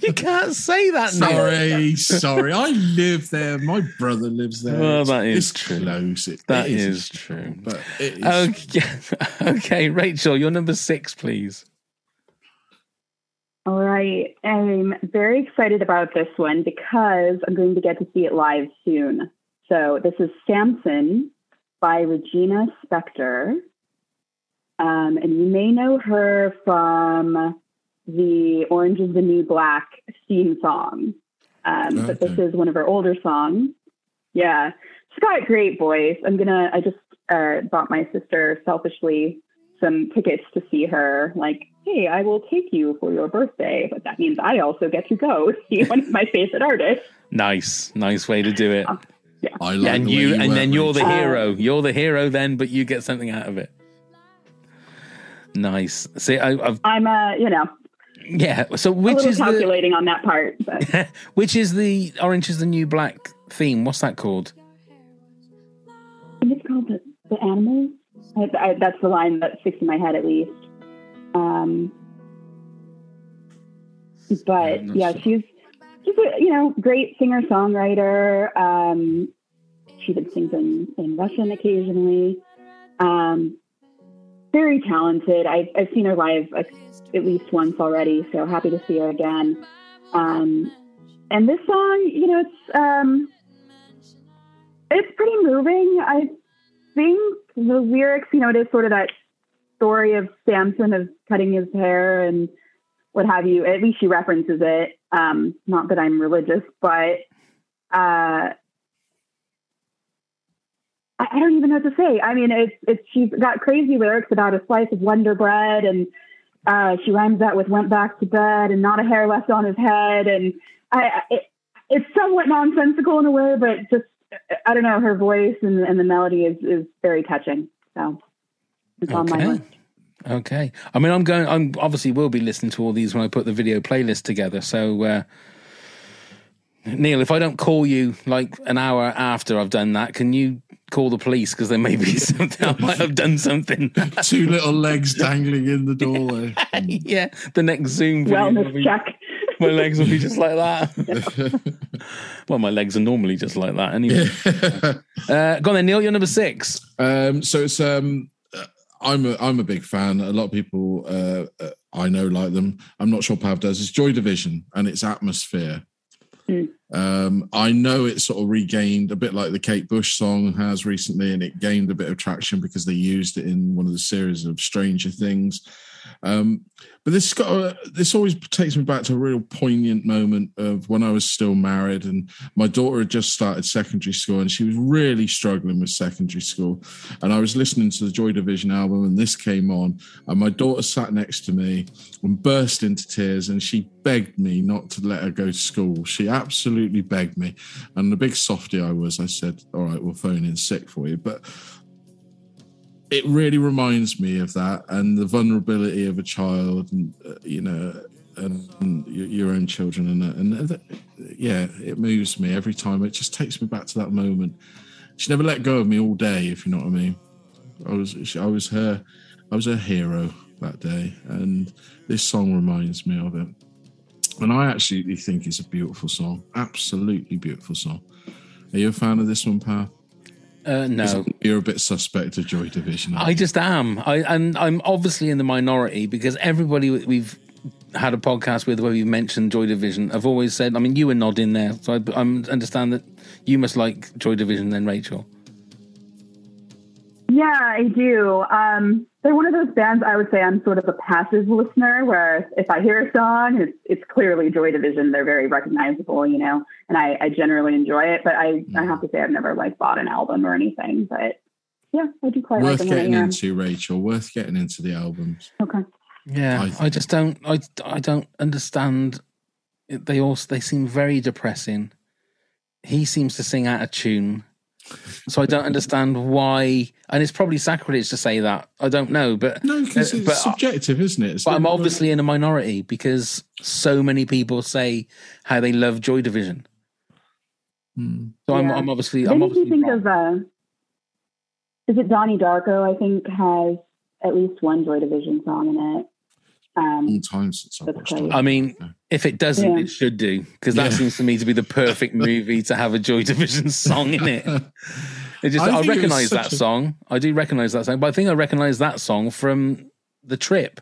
you can't say that now. Sorry, sorry. I live there. My brother lives there. Well, that It's- true. close. It, That it is, is true. But it is. Okay, okay, Rachel, you're number six, please. all right. I'm very excited about this one because I'm going to get to see it live soon. So this is Samson by Regina Spektor. Um, and you may know her from the Orange is the New Black theme song. Um, But this is one of her older songs. Yeah. She's got a great voice. I'm going to, I just uh, bought my sister selfishly some tickets to see her. Like, hey, I will take you for your birthday, but that means I also get to go see one of my favorite artists. Nice, nice way to do it. I like Yeah, and the way you, and then you're the Rachel. hero. You're the hero then, but you get something out of it. Nice. See, I, I've I'm, uh, you know, yeah. So which little is the calculating on that part, but which is the Orange is the New Black theme? What's that called? I think it's called the, the animals. I, I, that's the line that sticks in my head at least. Um, but yeah, sure. she's she's a you know great singer songwriter. Um, she even sings in, in Russian occasionally. Um, very talented. I've, I've seen her live at least once already, so happy to see her again. Um, and this song, you know, it's um, it's pretty moving. I think the lyrics, you know, it is sort of that story of Samson of cutting his hair and what have you. At least she references it. Um, not that I'm religious, but uh, I, don't even know what to say. I mean, it's it's she's got crazy lyrics about a slice of Wonder Bread, and uh, she rhymes that with "went back to bed" and "not a hair left on his head," and I, I- it, it's somewhat nonsensical in a way, but just I don't know. Her voice and, and the melody is is very touching. So it's on my list. Okay. I mean, I'm going. I'm obviously will be listening to all these when I put the video playlist together. So, uh, Neil, if I don't call you like an hour after I've done that, can you call the police because there may be something I might have done something. Two little legs dangling in the doorway. yeah, the next Zoom video. will Wellness be- check. My legs will be just like that. well, my legs are normally just like that anyway. uh, go on then, Neil. You're number six. Um, so it's um, I'm a I'm a big fan. A lot of people uh, uh, I know like them. I'm not sure Pav does. It's Joy Division and its atmosphere. Mm. Um, I know it sort of regained a bit like the Kate Bush song has recently, and it gained a bit of traction because they used it in one of the series of Stranger Things. Um, but this got this always takes me back to a real poignant moment of when I was still married and my daughter had just started secondary school and she was really struggling with secondary school. And I was listening to the Joy Division album and this came on and my daughter sat next to me and burst into tears and she begged me not to let her go to school. She absolutely begged me. And the big softy I was, I said, all right, we'll phone in sick for you. But it really reminds me of that and the vulnerability of a child and uh, you know and, and your, own children and, uh, and that, yeah it moves me every time it just takes me back to that moment she never let go of me all day if you know what i mean i was i was her i was her hero that day, and this song reminds me of it. And I actually think it's a beautiful song, absolutely beautiful song. Are you a fan of this one, pal? Uh, no, You're a bit suspect of Joy Division. I you? just am. I and I'm obviously in the minority because everybody we've had a podcast with where we've mentioned Joy Division have always said. I mean, you were nodding there, so I, I understand that you must like Joy Division then, Rachel. Yeah, I do. Um, they're one of those bands I would say I'm sort of a passive listener, where if I hear a song, it's, it's clearly Joy Division. They're very recognizable, you know, and I, I generally enjoy it. But I, I have to say I've never like bought an album or anything. But yeah, I do quite like worth them getting into, Rachel. Worth getting into the albums. Okay. Yeah, I I, just don't. I I don't understand. They also they seem very depressing. He seems to sing out of tune, so I don't understand why. And it's probably sacrilege to say that. I don't know, but No, because uh, it's but, subjective, isn't it? It's but I'm like- obviously in a minority because so many people say how they love Joy Division. Hmm. So I'm I'm obviously They I'm make me obviously think wrong. of uh, is it Donnie Darko? I think has at least one Joy Division song in it. Um, long time since I've watched it. I mean, if it doesn't, Yeah. it should do because that Yeah. seems to me to be the perfect movie to have a Joy Division song in it. It just, I I, think it recognize that a- song. I do recognize that song, but I think I recognize that song from the trip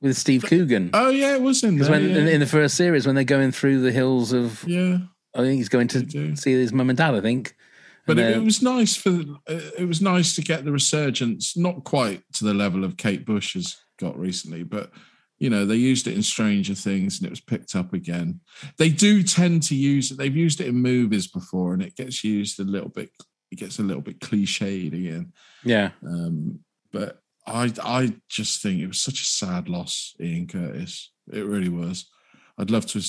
with Steve Coogan. oh yeah, it was in Because there. when yeah. in, in the first series, when they're going through the hills of, yeah. I think he's going to see his mum and dad. I think, But it, it was nice for uh, it was nice to get the resurgence, not quite to the level of Kate Bush has got recently, but you know they used it in Stranger Things and it was picked up again. They do tend to use it. They've used it in movies before, and it gets used a little bit. It gets a little bit cliched again. yeah, Um, but I I just think it was such a sad loss, Ian Curtis. It really was. I'd love to,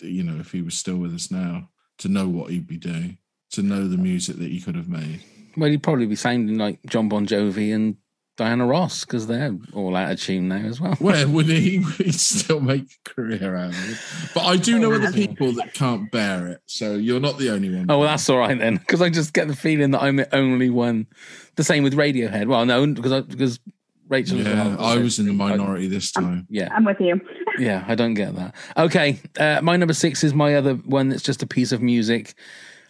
you know, if he was still with us now, to know what he'd be doing, to know the music that he could have made. well, he'd probably be sounding like John Bon Jovi and Diana Ross because they're all out of tune now as well. Where would he he'd still make a career out of it? But I do know other people that can't bear it. So you're not the only one. Oh well, that's all right then, because I just get the feeling that I'm the only one. The same with Radiohead. Well, no, because I, because Rachel. yeah, I was in the I- minority this time. yeah, I'm with you. yeah, I don't get that. Okay, uh, my number six is my other one. That's just a piece of music.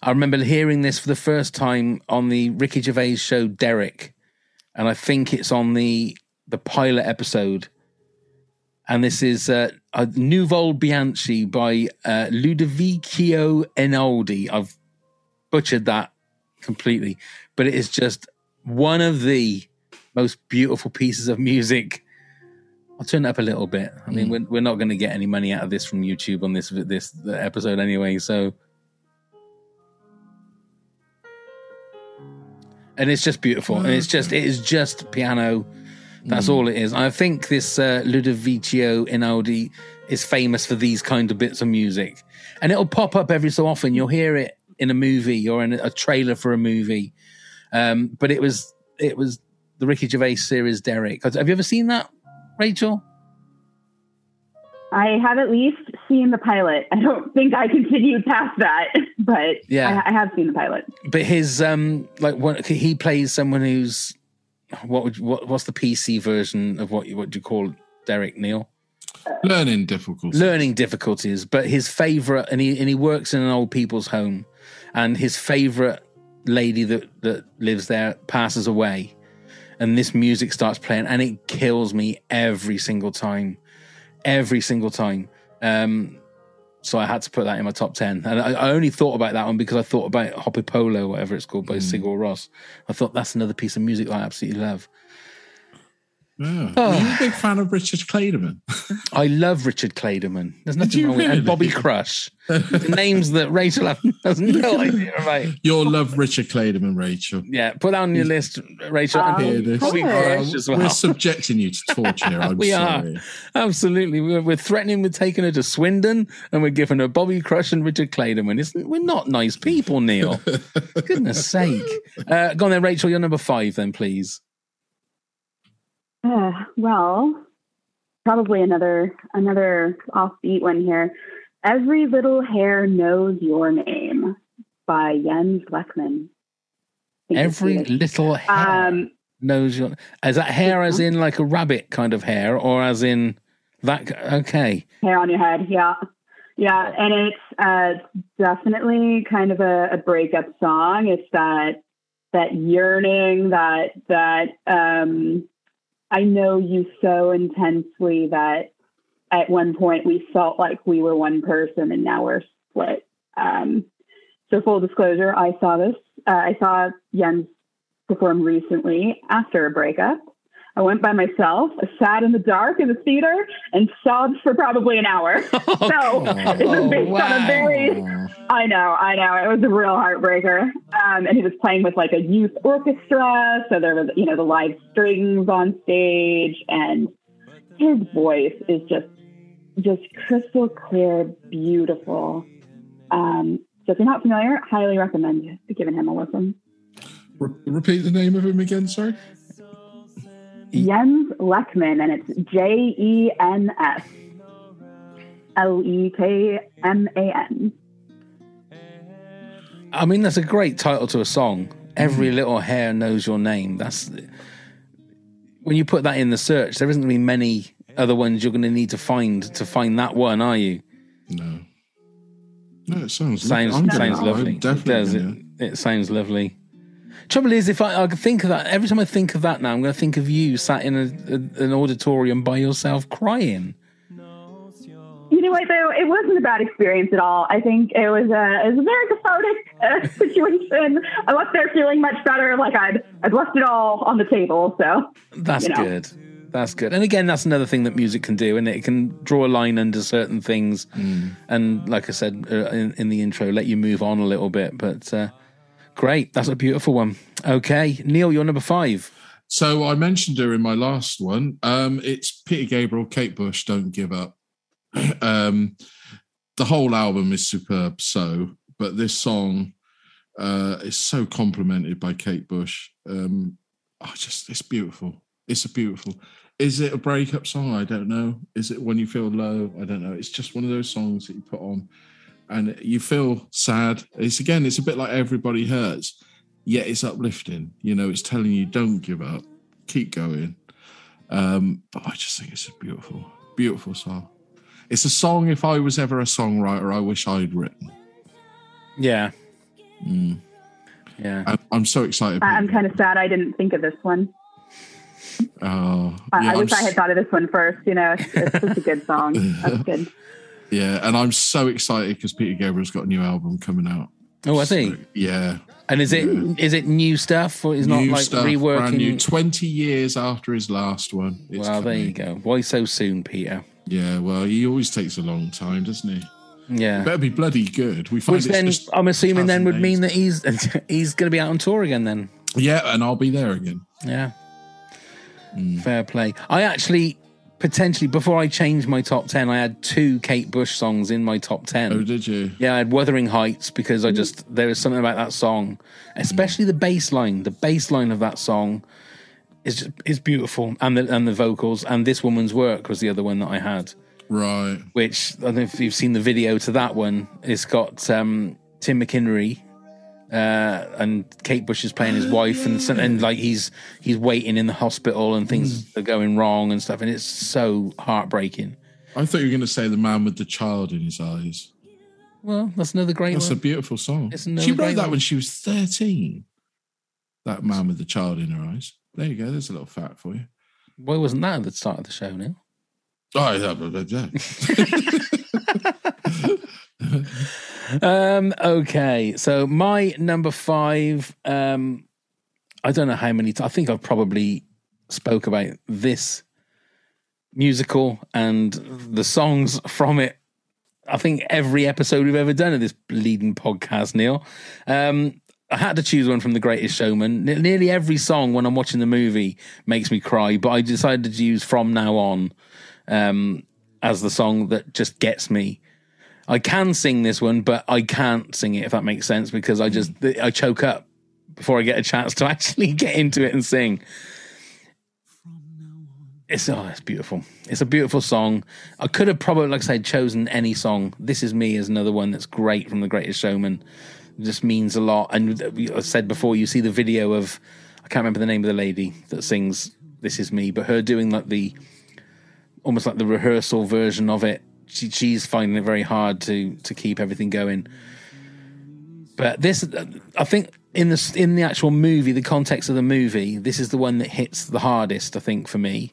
I remember hearing this for the first time on the Ricky Gervais show Derek, and I think it's on the the pilot episode. And this is uh, a Nouvelle Bianchi by uh, Ludovico Einaudi. I've butchered that completely, but it is just one of the most beautiful pieces of music. I'll turn it up a little bit. I mean, we're, we're not going to get any money out of this from YouTube on this this episode anyway. So, and it's just beautiful, and it's just it is just piano. That's all it is. I think this uh, Ludovico Einaudi is famous for these kind of bits of music, and it'll pop up every so often. You'll hear it in a movie or in a trailer for a movie. Um, but it was it was the Ricky Gervais series Derek. Have you ever seen that, Rachel? I have at least seen the pilot. I don't think I continued past that, but Yeah. I, I have seen the pilot. But his um like what he plays someone who's what would what what's the PC version of what you what do you call Derek Neil? Learning difficulties. learning difficulties, but his favorite, and he and he works in an old people's home, and his favorite lady that that lives there passes away, and this music starts playing, and it kills me every single time, every single time. Um, so I had to put that in my top ten, and I, I only thought about that one because I thought about Hoppípolla, whatever it's called by Sigur Rós. I thought that's another piece of music that I absolutely love. Yeah. Oh. Are you a big fan of Richard Clayderman? I love Richard Clayderman. There's nothing wrong with really? and Bobby Crush. the names that Rachel have, has no idea about. You'll love Richard Clayderman, Rachel. Yeah, put on your list, Rachel. Um, and Hear this. Bobby Crush as well. We're subjecting you to torture here. I'm We sorry. are. Absolutely. We're, we're threatening with taking her to Swindon and we're giving her Bobby Crush and Richard Clayderman. Isn't, we're not nice people, Neil. Goodness sake. Uh, go on then, Rachel. You're number five, then, please. Uh, well, probably another another offbeat one here. Every little hair knows your name by Jens Lekman. I think it's Every little hair Um, knows your. Is that hair as in like a rabbit kind of hair, or as in that? Okay. hair on your head. Yeah. Yeah. And it's uh, definitely kind of a, a breakup song. It's that, that yearning that, that, um, I know you so intensely that at one point we felt like we were one person and now we're split. Um, so full disclosure, I saw this, uh, I saw Jens perform recently after a breakup. I went by myself, I sat in the dark in the theater and sobbed for probably an hour. so it was based on a very, I know, I know, it was a real heartbreaker. Um, and he was playing with like a youth orchestra. So there was, you know, the live strings on stage and his voice is just, just crystal clear, beautiful. Um, so if you're not familiar, highly recommend giving him a listen. Re- repeat the name of him again, sorry. Jens Lekman, and it's J E N S L E K M A N. I mean, that's a great title to a song. Every mm-hmm. little hair knows your name. That's when you put that in the search. There isn't going to be many other ones you're going to need to find to find that one, are you? No. No, it sounds Sounds sounds lovely. It Definitely. does. It, it sounds lovely. Trouble is, if I, I think of that every time I think of that now, I'm going to think of you sat in a, a, an auditorium by yourself crying. You know what, though? It wasn't a bad experience at all. I think it was a, it was a very cathartic uh, situation. I left there feeling much better, like I'd, I'd left it all on the table. So, That's You know. good. That's good. And again, that's another thing that music can do, and it can draw a line under certain things. And like I said uh, in, in the intro, let you move on a little bit. But uh, great, that's a beautiful one. Okay, Neil, you're number five. So I mentioned her in my last one. Um, it's Peter Gabriel, Kate Bush, Don't Give Up. um, the whole album is superb, so, but this song uh, is so complimented by Kate Bush. Um, oh, just it's beautiful. It's a beautiful. Is it a breakup song? I don't know. Is it when you feel low? I don't know. It's just one of those songs that you put on and you feel sad. It's again, it's a bit like Everybody Hurts, yet it's uplifting. You know, it's telling you don't give up, keep going. Um, but I just think it's a beautiful, beautiful song. It's a song. If I was ever a songwriter, I wish I'd written. Yeah. Yeah. And I'm so excited. I- I'm kind of sad I didn't think of this one. Oh, I, yeah, I I'm wish I s- had thought of this one first. You know, it's, it's such a good song. That's good. Yeah, and I'm so excited because Peter Gabriel's got a new album coming out. Oh, I see. So, yeah, And is it is it new stuff or is not like stuff, brand new. Twenty years after his last one. It's Well, there you go. Why so soon, Peter? Yeah, well, he always takes a long time, doesn't he? Yeah. Better be bloody good. We find Which then I'm assuming then would mean that he's he's going to be out on tour again then. yeah, and I'll be there again. Yeah. Hmm. Fair play. I actually potentially before I changed my top 10 I had two Kate Bush songs in my top 10. Oh, did you? Yeah, I had Wuthering Heights because I just there is something about that song, especially the bass line. The bass line of that song is just, is beautiful, and the and the vocals. And this woman's work was the other one that I had, Right. which I don't know if you've seen the video to that one. It's got um, Tim McInnerny. Uh, and Kate Bush is playing his wife, and and like he's he's waiting in the hospital, and things are going wrong and stuff, and it's so heartbreaking. I thought you were going to say the man with the child in his eyes. Well, that's another great That's a beautiful song. She wrote that one. when she was 13. That man with the child in her eyes. There you go. There's a little fact for you. Why wasn't that at the start of the show? Now. Oh, yeah, blah. Um, okay, so my number five. Um, I don't know how many. T- I think I've probably spoke about this musical and the songs from it. I think every episode we've ever done of this leading podcast, Neil. Um, I had to choose one from The Greatest Showman. Ne- nearly every song when I'm watching the movie makes me cry, but I decided to use From Now On um, as the song that just gets me. I can sing this one, but I can't sing it if that makes sense because I just I choke up before I get a chance to actually get into it and sing. It's oh, it's beautiful. It's a beautiful song. I could have probably, like I said, chosen any song. This is me is another one that's great from The Greatest Showman. It just means a lot. And I said before, you see the video of I can't remember the name of the lady that sings "This Is Me," but her doing like the almost like the rehearsal version of it. She, she's finding it very hard to to keep everything going. But this, I think, in the in the actual movie, the context of the movie, this is the one that hits the hardest. I think for me.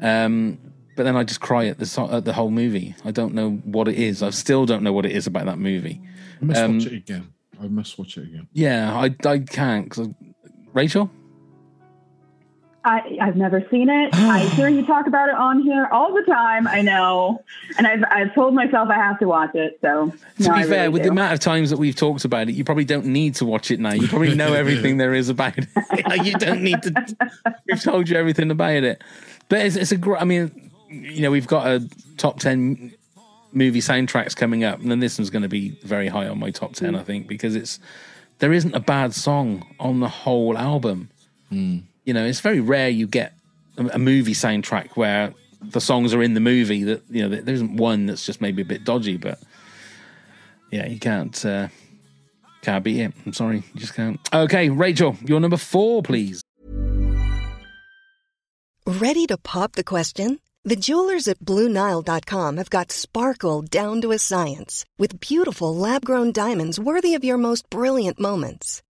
Um, but then I just cry at the at the whole movie. I don't know what it is. I still don't know what it is about that movie. I must Um, watch it again. I must watch it again. Yeah, I I can't. Rachel, I, I've never seen it. I hear you talk about it on here all the time. I know, and I've I've told myself I have to watch it. So to no, be I fair, really with do. the amount of times that we've talked about it, you probably don't need to watch it now. You probably know everything there is about it. Like, you don't need to. We've told you everything about it. But it's, it's a great. I mean, you know, we've got a top ten movie soundtracks coming up, and then this one's going to be very high on my top ten, I think, because it's there isn't a bad song on the whole album. Hmm. You know, it's very rare you get a, movie soundtrack where the songs are in the movie that you know there isn't one that's just maybe a bit dodgy, but yeah, you can't uh, can't beat it. I'm sorry, you just can't. Okay, Rachel, your number four, please. Ready to pop the question? The jewelers at BlueNile.com have got sparkle down to a science with beautiful lab grown diamonds worthy of your most brilliant moments.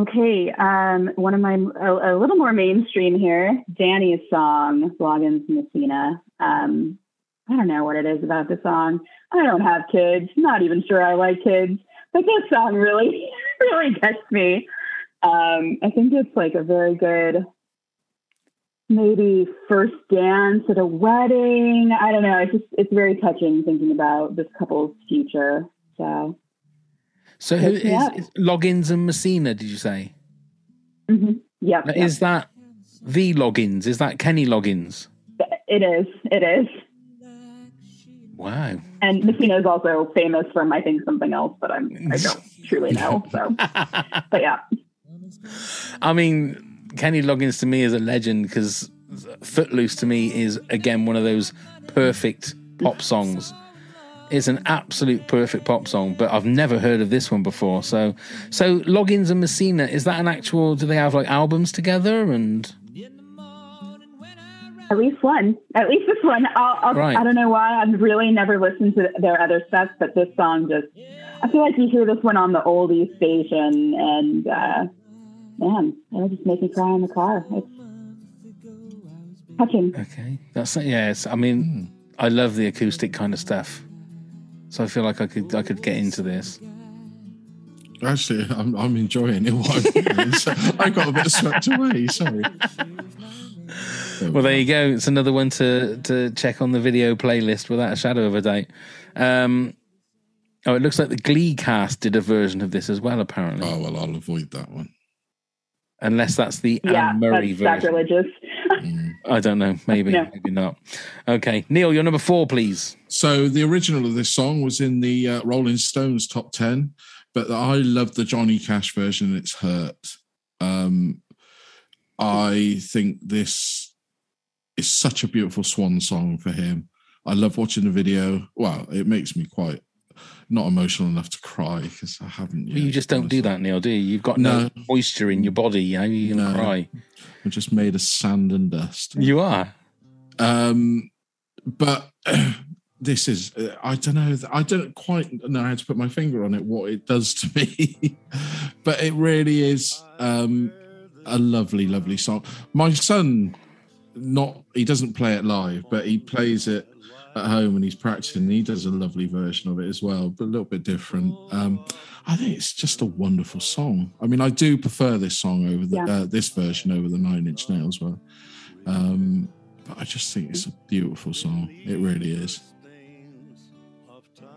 Okay, um, one of my a, a little more mainstream here, Danny's song "Loggins Messina." Um, I don't know what it is about the song. I don't have kids. Not even sure I like kids, but this song really, really gets me. Um, I think it's like a very good, maybe first dance at a wedding. I don't know. It's just it's very touching thinking about this couple's future. So So who is, Yeah. is Loggins and Messina? Did you say? mhm. yep, Now, yep. Is that the Loggins? Is that Kenny Loggins? it is. It is. Wow. And Messina is also famous from I think something else, but I'm I don't truly know. So, but yeah, I mean, Kenny Loggins to me is a legend because Footloose to me is again one of those perfect pop songs. It's an absolute perfect pop song, but I've never heard of this one before. So, so Loggins and Messina is that an actual? Do they have like albums together? And at least one, at least this one. I'll, I'll, Right. I don't know why I've really never listened to their other stuff, but this song just I feel like you hear this one on the oldies station, and uh, man, it'll just make me cry in the car. It's touching. okay, that's yeah. It's, I mean, I love the acoustic kind of stuff, so I feel like I could I could get into this. Actually, I'm, I'm enjoying it. What I'm I got a bit swept away. Sorry. Well, there you go. It's another one to to check on the video playlist without a shadow of a doubt. Um, oh, it looks like the Glee cast did a version of this as well. Apparently, Oh well, I'll avoid that one. unless that's the yeah, Anne Murray that's version. sacrilegious. I don't know. Maybe, No. maybe not. Okay, Neil, you're number four, please. So the original of this song was in the uh, Rolling Stones top ten, but I love the Johnny Cash version. It's hurt. Um, I think this is such a beautiful swan song for him. I love watching the video. Well, it makes me quite not emotional enough to cry because I haven't. Yet, you just don't do that, Neil, do you? You've got no, No. moisture in your body. How are you going to No. cry? I'm just made of sand and dust. You are. Um, but this is uh, I don't know I don't quite know how to put my finger on it what it does to me, but it really is um, a lovely, lovely song. My son, not he doesn't play it live, but he plays it at home and he's practicing. And he does a lovely version of it as well, but a little bit different. Um, I think it's just a wonderful song. I mean, I do prefer this song over the Yeah. uh, this version over the Nine Inch Nails one. Um, but I just think it's a beautiful song. It really is.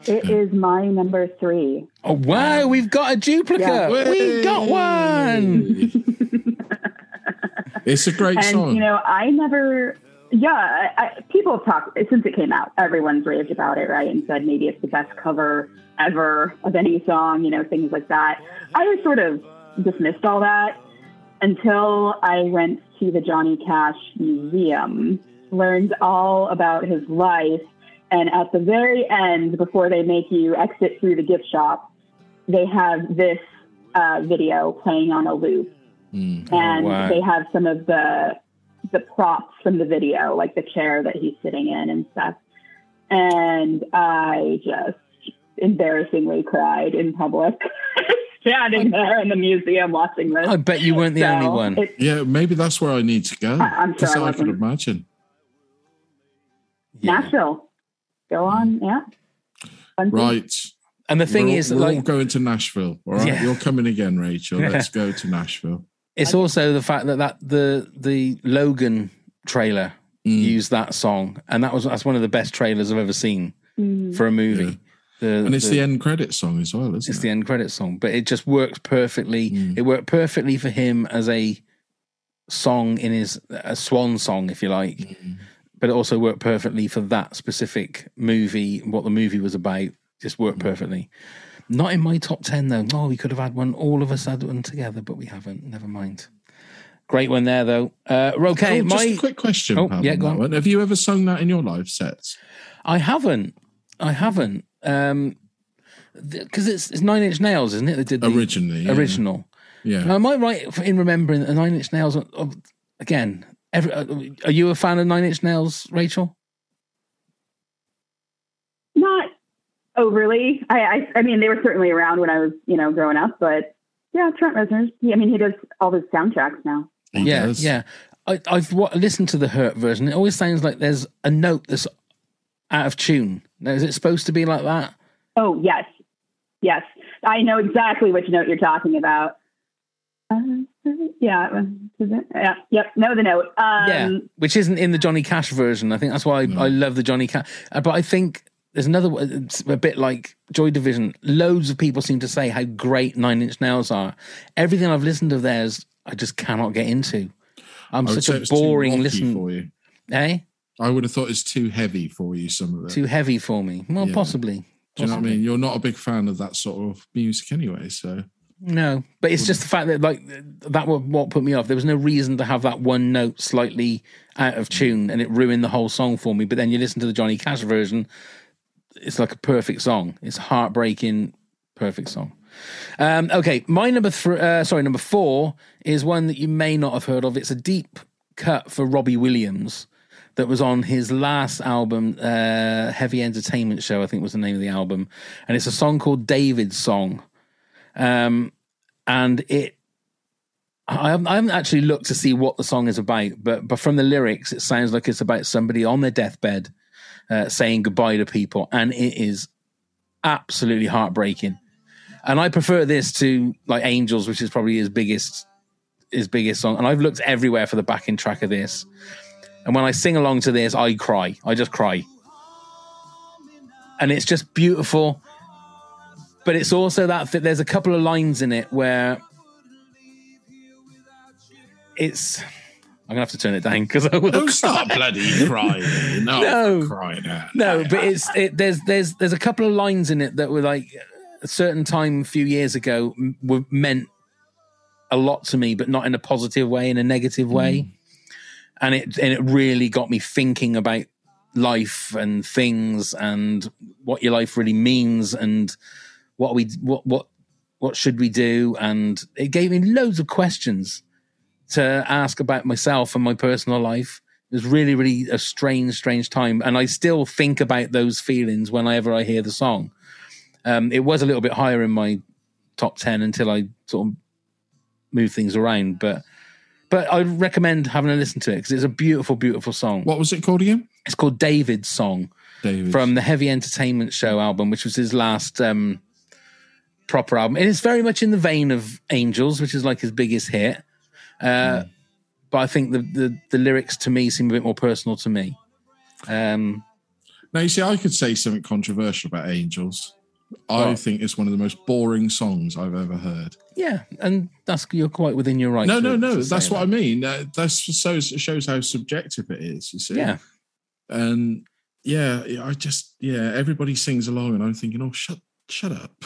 It is my number three. Oh, wow. We've got a duplicate. Yeah. We got one. It's a great and song. you know, I never. Yeah, I, I, people have talked since it came out. Everyone's raved about it, right? And said maybe it's the best cover ever of any song. You know, things like that. I just sort of dismissed all that until I went to the Johnny Cash Museum, learned all about his life, and at the very end, before they make you exit through the gift shop, they have this uh, video playing on a loop and wow. they have some of the the props from the video, like the chair that he's sitting in and stuff. And I just embarrassingly cried in public, standing there in the museum watching this. I bet you weren't the So only one. it- yeah, maybe that's where I need to go. I- I'm sure I I could wasn't. imagine. Nashville, go on, mm. yeah. Fun thing. Right. And the thing we're is we're all like, going to Nashville. All right, Yeah. you're coming again, Rachel. Let's go to Nashville. It's also the fact that, that the the Logan trailer used that song, and that was that's one of the best trailers I've ever seen Mm. for a movie. The, And it's the, end credit song as well, isn't it's it? the end credit song, but it just works perfectly. Mm. It worked perfectly for him as a song in his a swan song, if you like. Mm. But it also worked perfectly for that specific movie. What the movie was about just worked Mm. perfectly. Not in my top ten though. Oh, we could have had one. All of us had one together, but we haven't. Never mind. Great one there though. Uh, okay, oh, just a quick question. Oh, yeah, on go on. one. Have you ever sung that in your live sets? I haven't. I haven't. Um, because it's it's Nine Inch Nails, isn't it? That did the Originally, yeah. original. Yeah. Now, am I right in remembering that Nine Inch Nails? Of, of- again, every, uh, are you a fan of Nine Inch Nails, Rachel? Not overly. I, I I mean, they were certainly around when I was, you know, growing up, but yeah, Trent Reznor's. I mean, he does all his soundtracks now. He yeah, does. yeah. I, I've wa- listened to the Hurt version. It always sounds like there's a note that's out of tune. Now, is it supposed to be like that? Oh yes, yes. I know exactly which note you're talking about. Uh, yeah, uh, is it? Yeah, yep. Know the note. Um, yeah, which isn't in the Johnny Cash version. I think that's why I, I love the Johnny Cash. Uh, But I think there's another it's a bit like Joy Division. Loads of people seem to say how great Nine Inch Nails are. Everything I've listened to theirs, I just cannot get into. I'm such a boring listen. for you. Eh? I would have thought it's too heavy for you. Some of it. Too heavy for me. Well, Yeah. possibly. Do you know what I mean? You're not a big fan of that sort of music anyway. So No, but it's just the fact that like that was what put me off. There was no reason to have that one note slightly out of tune, and it ruined the whole song for me. But then you listen to the Johnny Cash version; it's like a perfect song. It's heartbreaking, perfect song. Um, okay, my number three, uh, sorry, number four is one that you may not have heard of. It's a deep cut for Robbie Williams that was on his last album, uh, Heavy Entertainment Show, I think was the name of the album, and it's a song called David's Song um, and it. I haven't, I haven't actually looked to see what the song is about, but but from the lyrics, it sounds like it's about somebody on their deathbed uh, saying goodbye to people, and it is absolutely heartbreaking. And I prefer this to like Angels, which is probably his biggest his biggest song. And I've looked everywhere for the backing track of this. And when I sing along to this, I cry. I just cry. And it's just beautiful. But it's also that th- there's a couple of lines in it where it's. I'm gonna have to turn it down because I will. Don't start bloody crying. No, No. crying. No, but it's it, there's there's there's a couple of lines in it that were like a certain time a few years ago were meant a lot to me, but not in a positive way, in a negative hmm. way, and it and it really got me thinking about life and things and what your life really means and what we what what what should we do and it gave me loads of questions to ask about myself and my personal life. It was really, really a strange, strange time. And I still think about those feelings whenever I hear the song. Um, it was a little bit higher in my top 10 until I sort of moved things around. But but I recommend having a listen to it because it's a beautiful, beautiful song. What was it called again? It's called David's Song David. from the Heavy Entertainment Show album, which was his last um, proper album. And it's very much in the vein of Angels, which is like his biggest hit. Uh, But I think the, the the lyrics to me seem a bit more personal to me. Um, Now, you see, I could say something controversial about Angels. I What? think it's one of the most boring songs I've ever heard. yeah, and that's you're quite within your right. no, to- no, no. That's what I mean. Uh, that's so it shows how subjective it is. You see. Yeah. And yeah, I just yeah, everybody sings along, and I'm thinking, oh, shut, shut up.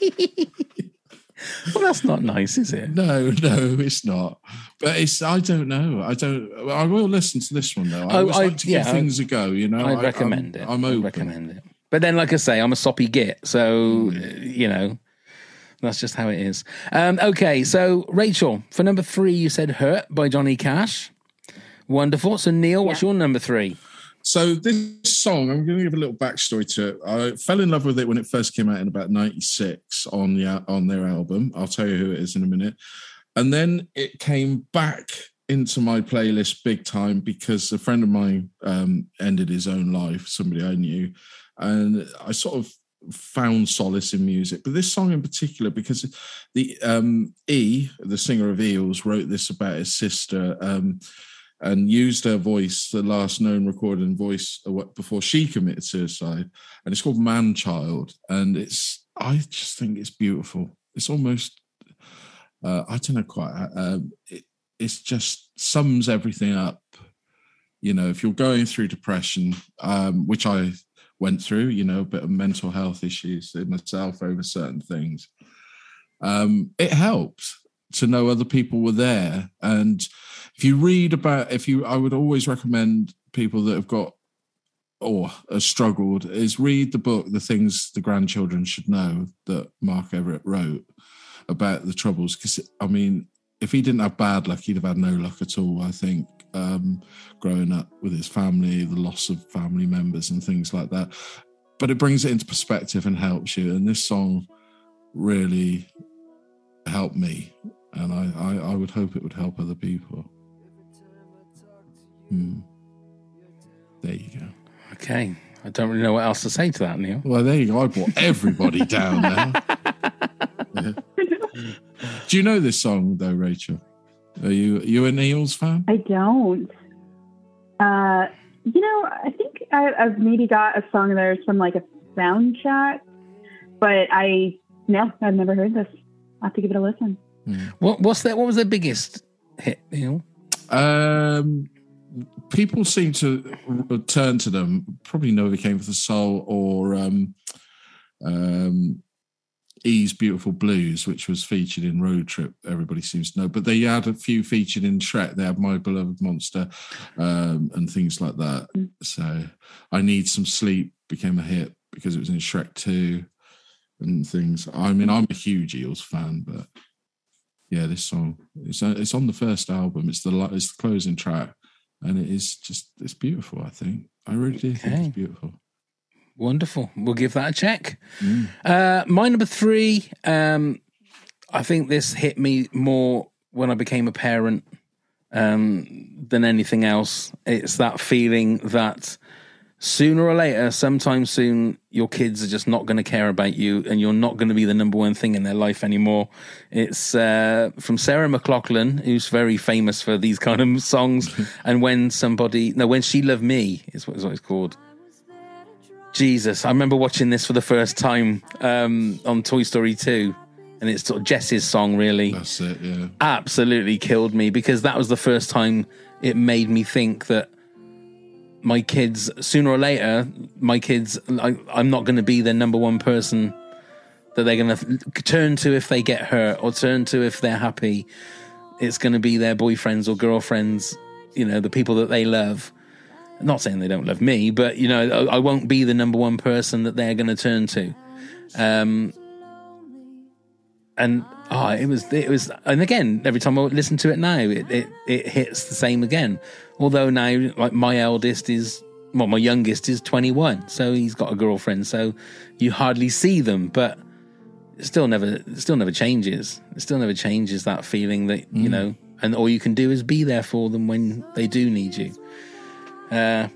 Well, that's not nice, is it? no, no, it's not. But it's I don't know. I don't. I will listen to this one though. I Oh, I- like to yeah, give things a go. You know, I I- recommend I'm, it. I'm I recommend it. But then, like I say, I'm a soppy git, so Hmm. uh, you know that's just how it is. Um, okay, so Rachel, for number three, you said "Hurt" by Johnny Cash. Wonderful. So Neil, what's your number three? So this song, I'm going to give a little backstory to it. I fell in love with it when it first came out in about '96 on the on their album. I'll tell you who it is in a minute. And then it came back into my playlist big time because a friend of mine um, ended his own life, somebody I knew, and I sort of found solace in music. But this song in particular, because the um, E, the singer of Eels, wrote this about his sister. Um, and used her voice, the last known recorded voice uh, before she committed suicide. And it's called Man Child. And it's, I just think it's beautiful. It's almost, uh, I don't know quite, how- um, it, it's just sums everything up. You know, if you're going through depression, um, which I went through, you know, a bit of mental health issues in myself over certain things, um, it helped to know other people were there. And if you read about, if you, I would always recommend people that have got or struggled is read the book, The Things the Grandchildren Should Know that Mark Everett wrote about the troubles. Because, I mean, if he didn't have bad luck, he'd have had no luck at all, I think, um, growing up with his family, the loss of family members and things like that. But it brings it into perspective and helps you. And this song really helped me. And I, I, I would hope it would help other people. Hmm. There you go. Okay, I don't really know what else to say to that, Neil. Well, there you go. I brought everybody down now. Yeah. Do you know this song though, Rachel? Are you are you an Eels fan? I don't. Uh, you know, I think I, I've maybe got a song there from like a soundtrack, but I no, I've never heard this. I'll have to give it a listen. What what's that? What was their biggest hit, Neil? Um, people seem to turn to them. Probably Novocaine for the Soul or um, um, E's Beautiful Blues, which was featured in Road Trip. Everybody seems to know, but they had a few featured in Shrek. They had My Beloved Monster um, and things like that. So I Need Some Sleep became a hit because it was in Shrek 2 and things. I mean, I'm a huge Eels fan, but yeah, this song it's uh, it's on the first album. It's the it's the closing track, and it is just it's beautiful. I think I really do think it's beautiful. Wonderful. We'll give that a check. Mm. Uh, my number three. Um, I think this hit me more when I became a parent um, than anything else. It's that feeling that sooner or later, sometime soon, your kids are just not going to care about you and you're not going to be the number one thing in their life anymore. It's uh, from Sarah McLachlan, who's very famous for these kind of songs. and when somebody, no, when she loved me is what, is what it's called. Jesus, I remember watching this for the first time um, on Toy Story 2. And it's sort of Jess's song, really. That's it, yeah. Absolutely killed me because that was the first time it made me think that my kids, sooner or later, my kids, I, I'm not going to be the number one person that they're going to turn to if they get hurt or turn to if they're happy. It's going to be their boyfriends or girlfriends, you know, the people that they love. not saying they don't love me, but, you know, I, I won't be the number one person that they're going to turn to. Um, and oh, it was it was, and again, every time I listen to it now, it it, it hits the same again. Although now, like my eldest is, well, my youngest is twenty one, so he's got a girlfriend, so you hardly see them, but it still never, it still never changes. It still never changes that feeling that you Mm. know, and all you can do is be there for them when they do need you. Uh,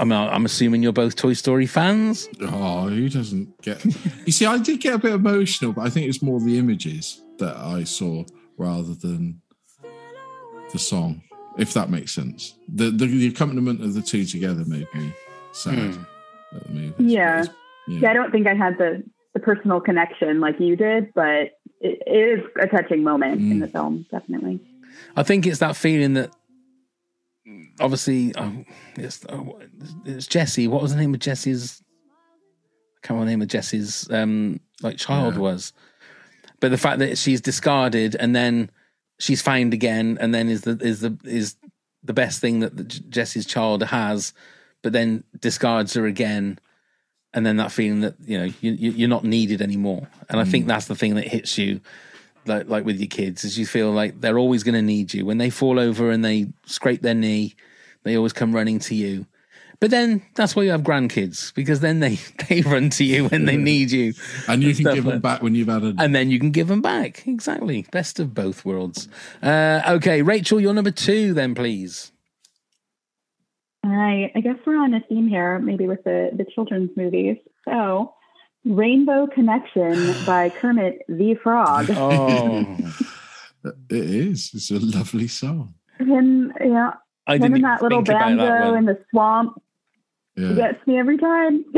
I mean, I'm assuming you're both Toy Story fans. Oh, who doesn't get? you see, I did get a bit emotional, but I think it's more the images that I saw rather than the song, if that makes sense. The the, the accompaniment of the two together made me sad Hmm. at the movie. Yeah. Yeah. yeah. I don't think I had the, the personal connection like you did, but it, it is a touching moment in Mm. the film, definitely. I think it's that feeling that obviously oh, it's, oh, it's Jessie. What was the name of Jessie's? I can't remember the name of Jessie's um, like child Yeah. was, but the fact that she's discarded and then she's found again, and then is the is the is the best thing that the, Jessie's child has, but then discards her again. And then that feeling that you know you, you, you're not needed anymore, and I think mm. that's the thing that hits you like like with your kids is you feel like they're always going to need you. When they fall over and they scrape their knee they always come running to you but then that's why you have grandkids because then they they run to you when they need you And you can stuff give them back when you've had a. and then you can give them back exactly best of both worlds uh, okay rachel you're number two then please All right. I guess we're on a theme here, maybe with the, the children's movies. So, Rainbow Connection by Kermit the Frog. oh It is. It's a lovely song. Him, yeah, I him didn't and that little think about that banjo one. in the swamp Yeah. gets me every time.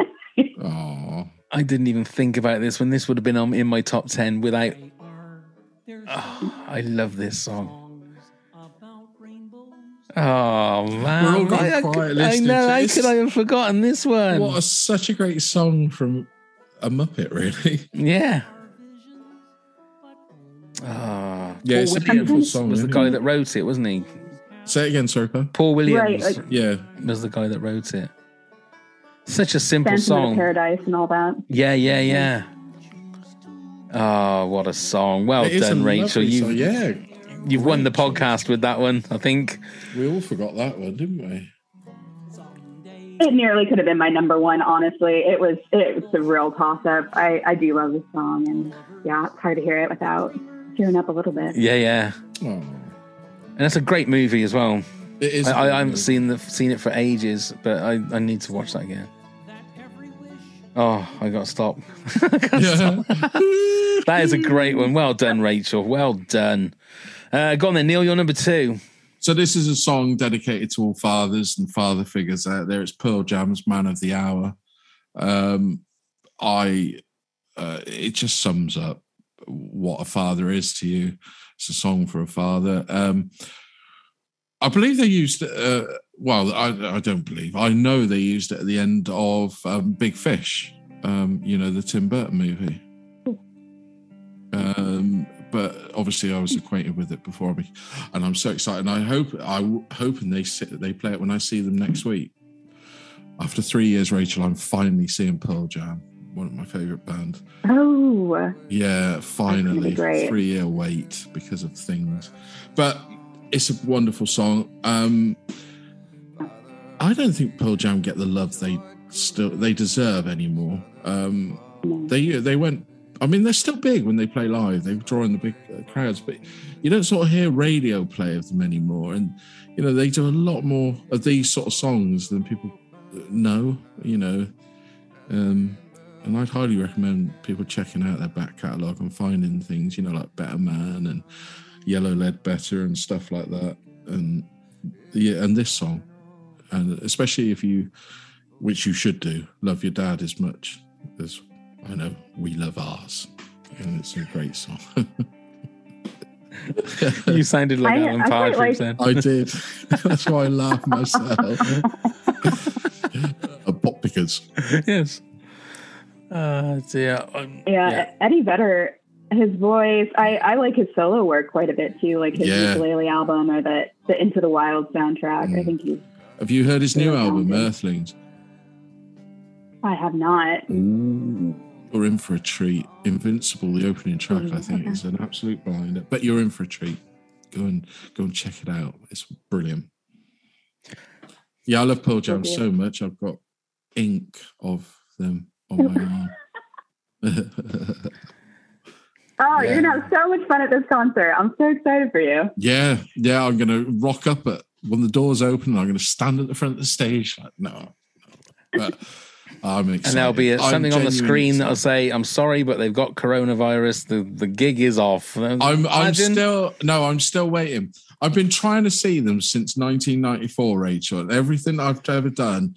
Oh, I didn't even think about this when this would have been on in my top 10 without Oh, I love this song. Oh man, We're all going I, I, quiet could- I listening know. to How this. could I have forgotten this one? what a, such a great song from a Muppet, really. Yeah. Ah, Yeah, Paul it's a beautiful was, song, was the isn't guy it? that wrote it, wasn't he? Say it again, sorry, Pam. Paul Williams Right, like- Yeah. was the guy that wrote it. Such a simple Phantom of song. the Paradise and all that. Yeah, yeah, yeah. Oh, what a song! Well It is a done, Rachel. You, song, yeah. you've won the podcast with that one. I think. We all forgot that one, didn't we? It nearly could have been my number one, honestly. It was it was a real toss up. I, I do love this song and yeah, it's hard to hear it without tearing up a little bit. Yeah, yeah. Oh, And it's a great movie as well. It is. I, I, haven't seen the seen it for ages, but I, I need to watch that again. Oh, I got to stop. Gotta Yeah. stop. that is a great one. Well done, Rachel. Well done. Uh, go on then, Neil. You're number two. So this is a song dedicated to all fathers and father figures out there. It's Pearl Jam's "Man of the Hour." Um, I, uh, it just sums up what a father is to you. It's a song for a father. Um, I believe they used. Uh, well, I, I don't believe. I know they used it at the end of um, Big Fish. Um, you know the Tim Burton movie. Um, but obviously, I was acquainted with it before me, and I'm so excited. And I hope I w- hoping they sit, they play it when I see them next week. After three years, Rachel, I'm finally seeing Pearl Jam, one of my favorite band. Oh, Yeah, finally, three year wait because of things, but it's a wonderful song. Um, I don't think Pearl Jam get the love they still they deserve anymore. Um, they they went. I mean, they're still big when they play live. They draw in the big uh, crowds, but you don't sort of hear radio play of them anymore. And you know, they do a lot more of these sort of songs than people know. you know. Um, and I'd highly recommend people checking out their back catalogue and finding things, you know, like Better Man and Yellow Ledbetter and stuff like that. And yeah, and this song, and especially if you, which you should do, love your dad as much as I know we love ours. And it's a great song. you sounded like I- Alan I quite Partridge like- then. I did. That's why I laugh myself. A pop because yes. Uh, dear. Um, Yeah, Eddie Vedder, his voice. I, I like his solo work quite a bit too, like his Yeah. ukulele album or the the Into the Wild soundtrack. I think he's. Have you heard his new album, talented. Earthlings? I have not. You're in for a treat. Invincible, the opening track, I think, okay. is mm. an absolute blinder. But you're in for a treat. Go and go and check it out. It's brilliant. Yeah, I love Pearl Jam so much. I've got ink of them on my arm. Oh, Yeah. you're gonna have so much fun at this concert. I'm so excited for you. yeah, yeah. I'm gonna rock up at when the doors open. I'm gonna stand at the front of the stage. Like, no, no. but I'm excited. And there'll be a, I'm something on the genuinely screen that'll say, "I'm sorry, but they've got coronavirus. The the gig is off." I'm I'm Imagine- still no, I'm still waiting. I've been trying to see them since 1994, Rachel, everything I've ever done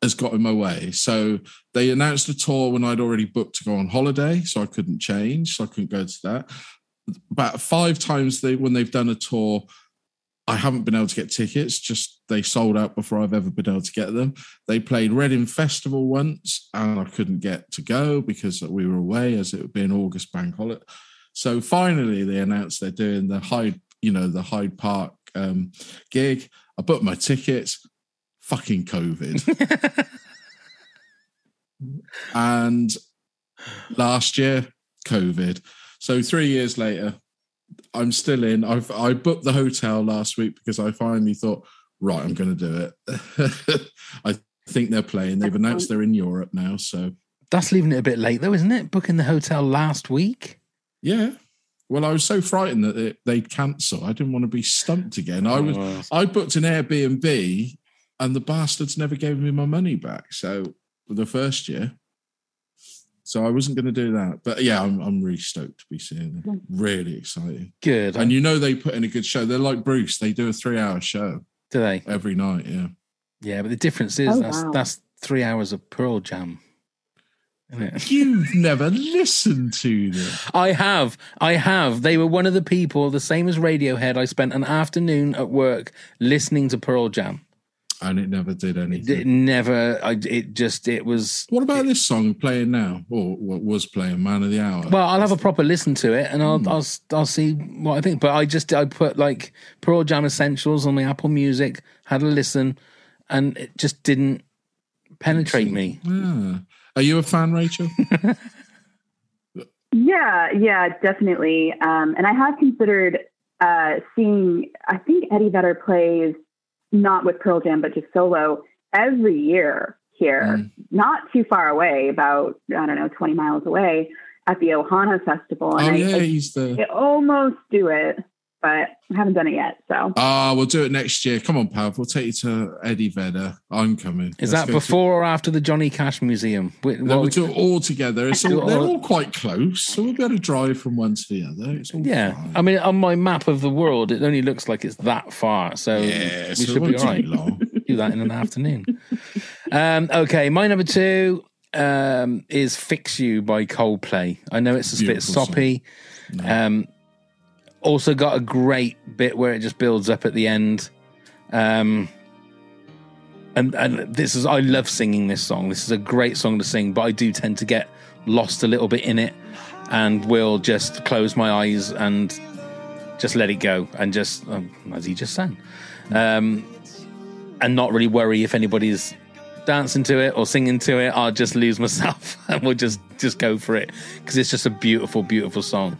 has got in my way. So they announced a tour when I'd already booked to go on holiday, so I couldn't change, so I couldn't go to that. About five times they when they've done a tour, I haven't been able to get tickets. Just they sold out before I've ever been able to get them. They played Reading Festival once, and I couldn't get to go because we were away, as it would be an August bank holiday. So finally, they announced they're doing the Hyde, you know, the Hyde Park um, gig. I booked my tickets. Fucking COVID. and last year, COVID. So three years later, I'm still in. I've I booked the hotel last week because I finally thought, right, I'm going to do it. I think they're playing. They've announced they're in Europe now. So That's leaving it a bit late, though, isn't it? Booking the hotel last week. yeah. Well, I was so frightened that it, they'd cancel. I didn't want to be stumped again. I was. Oh. I booked an Airbnb, and the bastards never gave me my money back. So for the first year. So I wasn't going to do that, but yeah, I'm I'm really stoked to be seeing them. Mm. Really exciting. Good. And you know they put in a good show. They're like Bruce. They do a three-hour show Do they? every night. Yeah. Yeah, but the difference is Oh, that's wow. that's three hours of Pearl Jam. Isn't it? You've never listened to them. I have. I have. They were one of the people, the same as Radiohead. I spent an afternoon at work listening to Pearl Jam. And it never did anything. It never. I. It just. It was. What about this song playing now, or what was playing, "Man of the Hour"? Well, I'll have a proper listen to it, and I'll Hmm. I'll I'll see what I think. But I just I put like Pearl Jam Essentials on the Apple Music, had a listen, and it just didn't penetrate me. Ah. Are you a fan, Rachel? Yeah, yeah, definitely. Um, and I have considered uh, seeing. I think Eddie Vedder plays not with Pearl Jam, but just solo every year here, Mm. not too far away, about I don't know, twenty miles away at the Ohana Festival. And oh I, yeah, I, he's the. I almost do it, but I haven't done it yet. So Ah, we'll do it next year. Come on, Pav. We'll take you to Eddie Vedder. I'm coming. Is Let's that go to- before or after the Johnny Cash Museum? Wh- No, we'll do it all together. It's all, they're all- all quite close, so we'll be able to drive from one to the other. It's all yeah, fine. I mean, on my map of the world, it only looks like it's that far. So yeah, we so should be won't all right. long. Do that in an afternoon. Um, okay, my number two um, is "Fix You" by Coldplay. I know it's a bit Beautiful song. soppy. Um, also got a great bit where it just builds up at the end. Um, and and this is I love singing this song. This is a great song to sing, but I do tend to get lost a little bit in it, and will just close my eyes and just let it go, and just um, as he just sang, um, and not really worry if anybody's dancing to it or singing to it. I'll just lose myself, and we'll just just go for it because it's just a beautiful, beautiful song.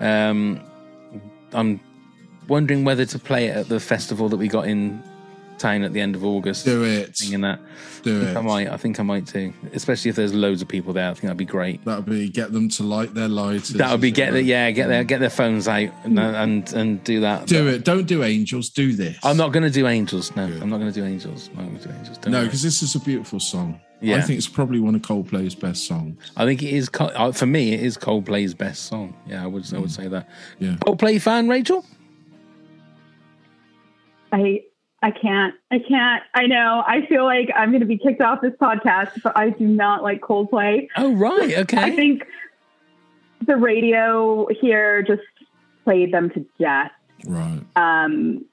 Um, I'm wondering whether to play it at the festival that we got in town at the end of August. Do it. Singing that. Do I think it. I might. I think I might too. Especially if there's loads of people there. I think that'd be great. That would be get them to light their lighters. That would be get the, yeah get their get their phones out and and, and do that. Do it. Don't do angels. Do this. I'm not going to do angels. No, I'm not going to do angels. I'm not going to do angels. Don't no, because this is a beautiful song. Yeah. I think it's probably one of Coldplay's best songs. I think it is uh, for me. It is Coldplay's best song. Yeah, I would I would say that. Yeah. Coldplay fan, Rachel. I I can't. I can't. I know. I feel like I'm going to be kicked off this podcast, but I do not like Coldplay. Oh right, okay. I think the radio here just played them to death. Right. Um,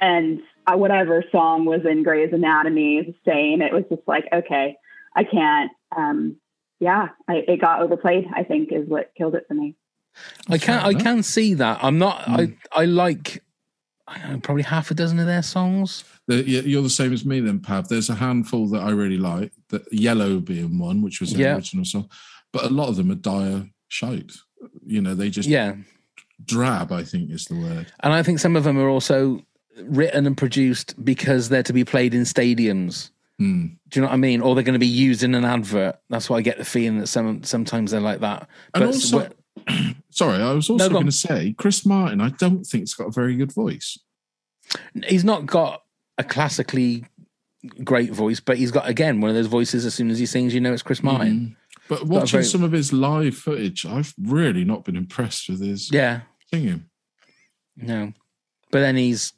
and uh, whatever song was in Grey's Anatomy is the same. It was just like, okay, I can't. Um, yeah, I, it got overplayed. I think is what killed it for me. I can I can see that. I'm not. Hmm. I I like. I don't know, probably half a dozen of their songs. The, you- you're the same as me then, Pav. There's a handful that I really like. The Yellow being one, which was the Yeah. original song, but a lot of them are dire shite. You know, they just Yeah, drab. I think is the word. and I think some of them are also written and produced because they're to be played in stadiums. Hmm. Do you know what I mean? Or they're going to be used in an advert. That's why I get the feeling that some sometimes they're like that. And But also, sorry, I was also go going to say Chris Martin. I don't think he's got a very good voice. he's not got a classically great voice, but he's got again one of those voices. As soon as he sings, you know it's Chris mm. Martin. But watching very- some of his live footage, I've really not been impressed with his Yeah, singing. no, but then he's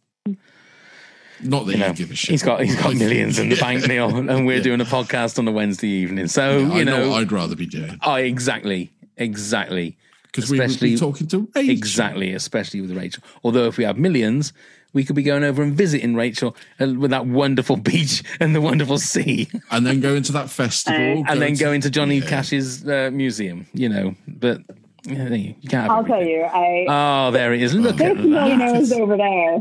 Not that you know, give a shit. he's got he's got millions in the Yeah. bank, Neil, and we're Yeah. doing a podcast on a Wednesday evening. So Yeah, I you know, I'd rather be doing oh, exactly, exactly, because we would Especially- be talking to Rachel. exactly, especially with Rachel. Although if we have millions. We could be going over and visiting Rachel uh, with that wonderful beach and the wonderful sea, and then go into that festival, and then to- go into Johnny Yeah. Cash's uh, museum. You know, but yeah, you can't. Have I'll everything. tell you, I Oh, there it is. Look there's at millionaires that. over there.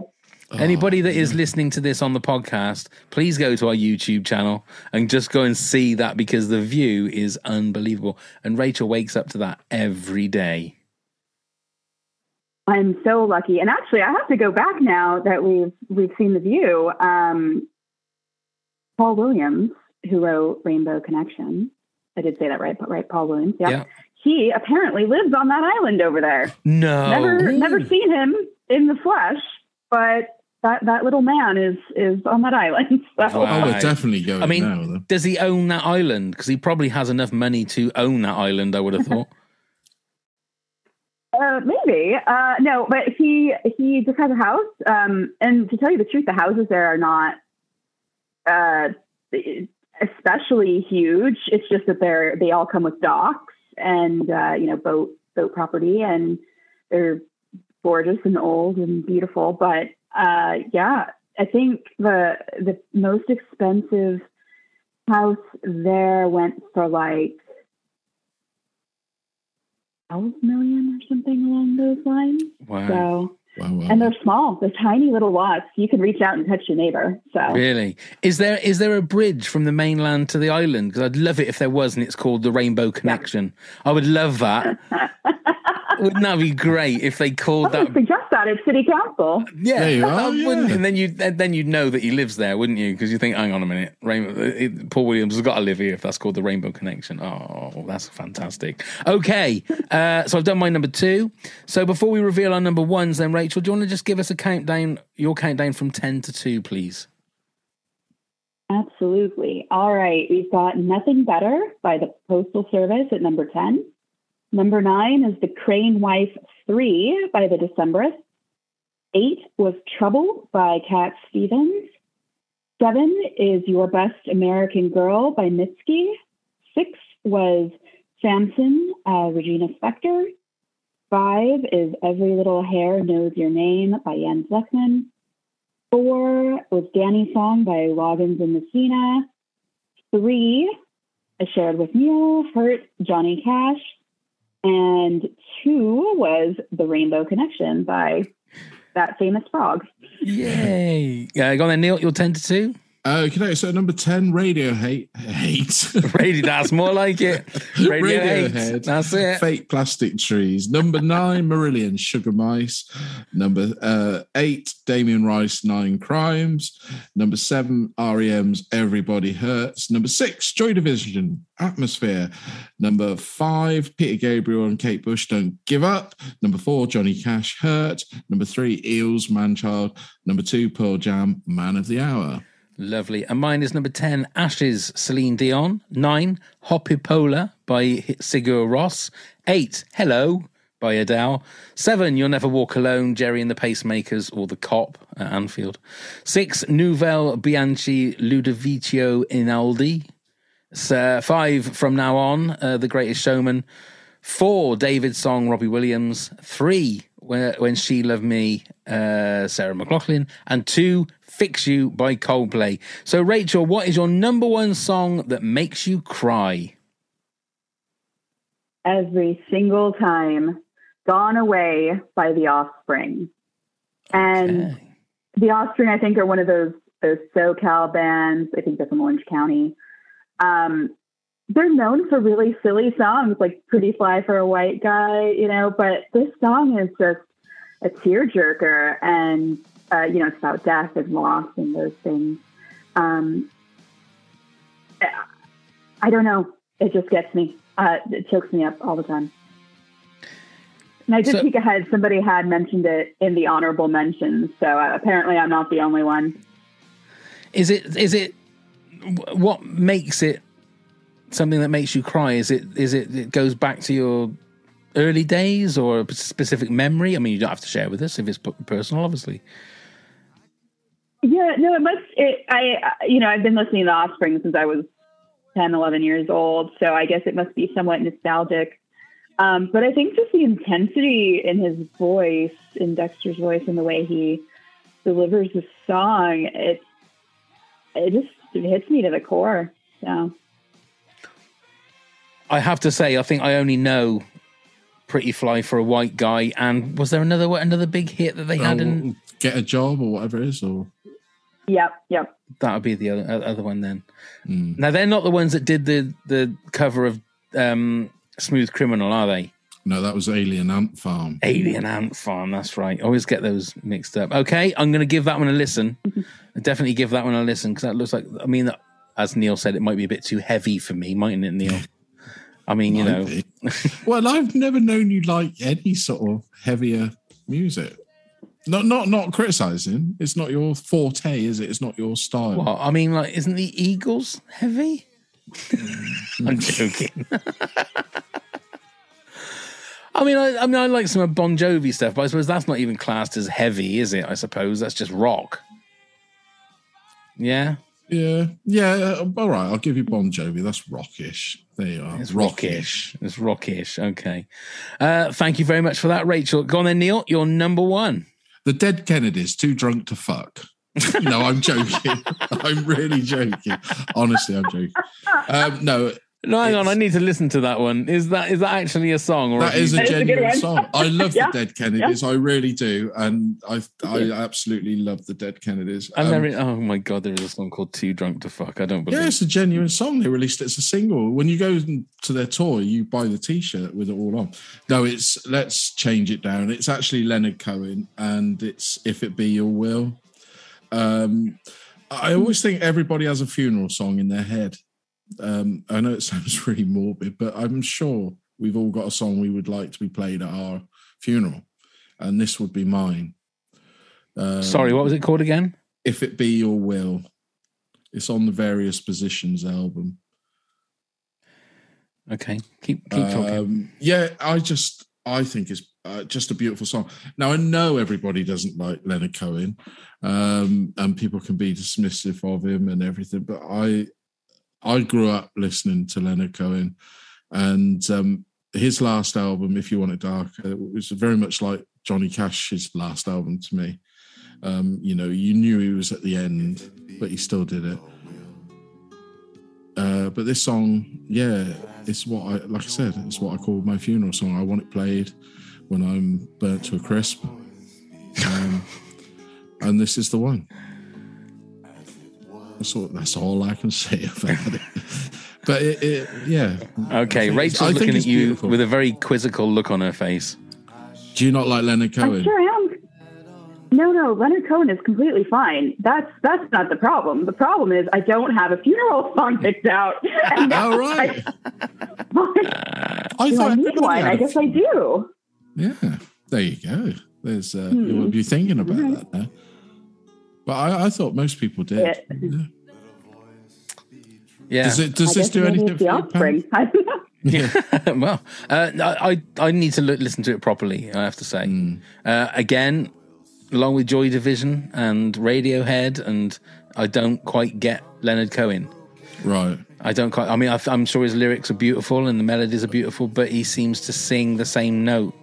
Anybody that is listening to this on the podcast, please go to our YouTube channel and just go and see that because the view is unbelievable. And Rachel wakes up to that every day. I'm so lucky. And actually, I have to go back now that we've we've seen the view. Um, Paul Williams, who wrote Rainbow Connection, I did say that right, but right, Paul Williams. Yeah. Yeah. He apparently lives on that island over there. No. Never never seen him in the flesh, but that that little man is is on that island. So Wow. Oh, we're definitely going I mean, now. Does he own that island? Because he probably has enough money to own that island, I would have thought. Uh, maybe. Uh, no, but he he just has a house. Um, and to tell you the truth, the houses there are not uh, especially huge. It's just that they're they all come with docks and uh, you know boat boat property, and they're gorgeous and old and beautiful. But uh, yeah, I think the the most expensive house there went for like 12 million or something along those lines. Wow. So, Wow, wow. and they're small, they're tiny little lots. You can reach out and touch your neighbor. So, Really? Is there is there a bridge from the mainland to the island? Because I'd love it if there was, and it's called the Rainbow Connection. I would love that. Wouldn't that be great if they called I would that? suggest that at city council. Yeah, There you are, yeah. and then you then you'd know that he lives there, wouldn't you? Because you think, hang on a minute, Rainbow, it, Paul Williams has got to live here if that's called the Rainbow Connection. Oh, that's fantastic. Okay, uh, so I've done my number two. So before we reveal our number ones, then Rachel, do you want to just give us a countdown, your countdown from ten to two, please? Absolutely. All right. We've got Nothing Better by the Postal Service at number 10. Number nine is The Crane Wife 3 by the Decemberists. Eight was Trouble by Cat Stevens. Seven is Your Best American Girl by Mitski. Six was Samson, uh, Regina Spektor. Five is Every Little Hair Knows Your Name by Jens Lekman. Four was Danny Song by Loggins and Messina. Three, I shared with Neil, Hurt, Johnny Cash. And two was The Rainbow Connection by that famous frog. Yay! Uh, yeah, go on then, Neil. You're ten to two. Okay, so number 10, Radio Hate. Hate. Radio, that's more like it. Radio Hate. Radiohead. That's it. Fake Plastic Trees. Number nine, Marillion Sugar Mice. Number uh, eight, Damien Rice, Nine Crimes. Number seven, REM's Everybody Hurts. Number six, Joy Division, Atmosphere. Number five, Peter Gabriel and Kate Bush, Don't Give Up. Number four, Johnny Cash, Hurt. Number three, Eels, Manchild. Number two, Pearl Jam, Man of the Hour. Lovely. And mine is number 10, Ashes, Celine Dion. 9, Hoppípolla by Sigur Rós. 8, Hello by Adele. 7, You'll Never Walk Alone, Gerry and the Pacemakers or The Kop at Anfield. 6, Nuvole Bianche Ludovico Einaudi. So, 5, From Now On, uh, The Greatest Showman. 4, David Song, Robbie Williams. 3, When, when She Loved Me, uh, Sarah McLachlan. And 2, Fix You by Coldplay. So, Rachel, what is your number one song that makes you cry? every single time. Gone Away by The Offspring. And The Offspring, I think, are one of those those SoCal bands. I think they're from Orange County. Um, they're known for really silly songs, like "Pretty Fly for a White Guy," you know. But this song is just a tearjerker, and uh, you know, it's about death and loss and those things. Um, I don't know. It just gets me. Uh, it chokes me up all the time. And I did So- peek ahead. Somebody had mentioned it in the honorable mentions, so uh, apparently I'm not the only one. Is it is it what makes it something that makes you cry? Is it is it it goes back to your early days or a specific memory? I mean, you don't have to share with us if it's personal, obviously. Yeah, no, it must. It, I, I- you know, I've been listening to Offspring since I was 10, 11 years old, so I guess it must be somewhat nostalgic. Um, but I think just the intensity in his voice, in Dexter's voice, and the way he delivers the song, it it just it hits me to the core. So I have to say, I think I only know "Pretty Fly for a White Guy," and was there another another big hit that they had? Oh, in Get a job or whatever it is, or yep, yep. that would be the other, other one then. Mm. Now they're not the ones that did the the cover of um, "Smooth Criminal," are they? no, that was Alien Ant Farm. Alien Ant Farm. That's right. Always get those mixed up. Okay, I'm going to give that one a listen. Definitely give that one a listen because that looks like. I mean, as Neil said, it might be a bit too heavy for me, mightn't it, Neil? I mean, you Might know, well, I've never known you like any sort of heavier music. Not, not, not criticizing. It's not your forte, is it? It's not your style. Well, I mean, like, isn't the Eagles heavy? I'm joking. I mean, I, I mean, I like some of Bon Jovi stuff, but I suppose that's not even classed as heavy, is it? I suppose that's just rock. Yeah, Yeah, yeah. uh, All right, I'll give you Bon Jovi. That's rockish. There you are. it's rockish. It's rockish. Okay. Uh, thank you very much for that, Rachel. Go on then, Neil. You're number one. The Dead Kennedys, too drunk to fuck. no, I'm joking. I'm really joking. Honestly, I'm joking. Um, no, No, hang on. I need to listen to that one. Is that is that actually a song? Or that have is you- a genuine song. I love Yeah. the Dead Kennedys. I really do, and I I absolutely love the Dead Kennedys. I've Um, never. Oh my god, there is a song called "Too Drunk to Fuck." I don't believe. Yeah, it's a genuine song. They released it as a single. When you go to their tour, you buy the T-shirt with it all on. No, it's let's change it down. It's actually Leonard Cohen, and it's "If It Be Your Will." Um, I always think everybody has a funeral song in their head. Um, I know it sounds really morbid, but I'm sure we've all got a song we would like to be played at our funeral, and this would be mine. Um, Sorry, what was it called again? If It Be Your Will. It's on the Various Positions album. Okay, keep keep talking. Um, yeah, I just I think it's uh, just a beautiful song. Now I know everybody doesn't like Leonard Cohen, um, and people can be dismissive of him and everything, but I I grew up listening to Leonard Cohen, and um, his last album, If You Want It Darker, was very much like Johnny Cash's last album to me. Um, you know, you knew he was at the end, but he still did it. Uh, but this song, yeah, it's what I like. I said, it's what I call my funeral song. I want it played when I'm burnt to a crisp, um, and this is the one. That's all, that's all I can say about it. But it, it yeah. Okay, I think it's- Rachel's I looking at you beautiful. with a very quizzical look on her face. Do you not like Leonard Cohen? I Cohen? sure am. No, no, Leonard Cohen is completely fine. That's that's not the problem. The problem is I don't have a funeral song picked out. And All right. I do thought I need one? I guess I do. Yeah, there you go. There's uh, Hmm. you will be thinking about that now. But I, I thought most people did. Yeah. Yeah. Does it? Does this do maybe anything it's for the you, offspring. I don't know. Yeah. well, uh, I I need to look, listen to it properly. I have to say. Hmm. Uh, again, along with Joy Division and Radiohead, and I don't quite get Leonard Cohen. Right. I don't quite. I mean, I, I'm sure his lyrics are beautiful and the melodies are beautiful, but he seems to sing the same note.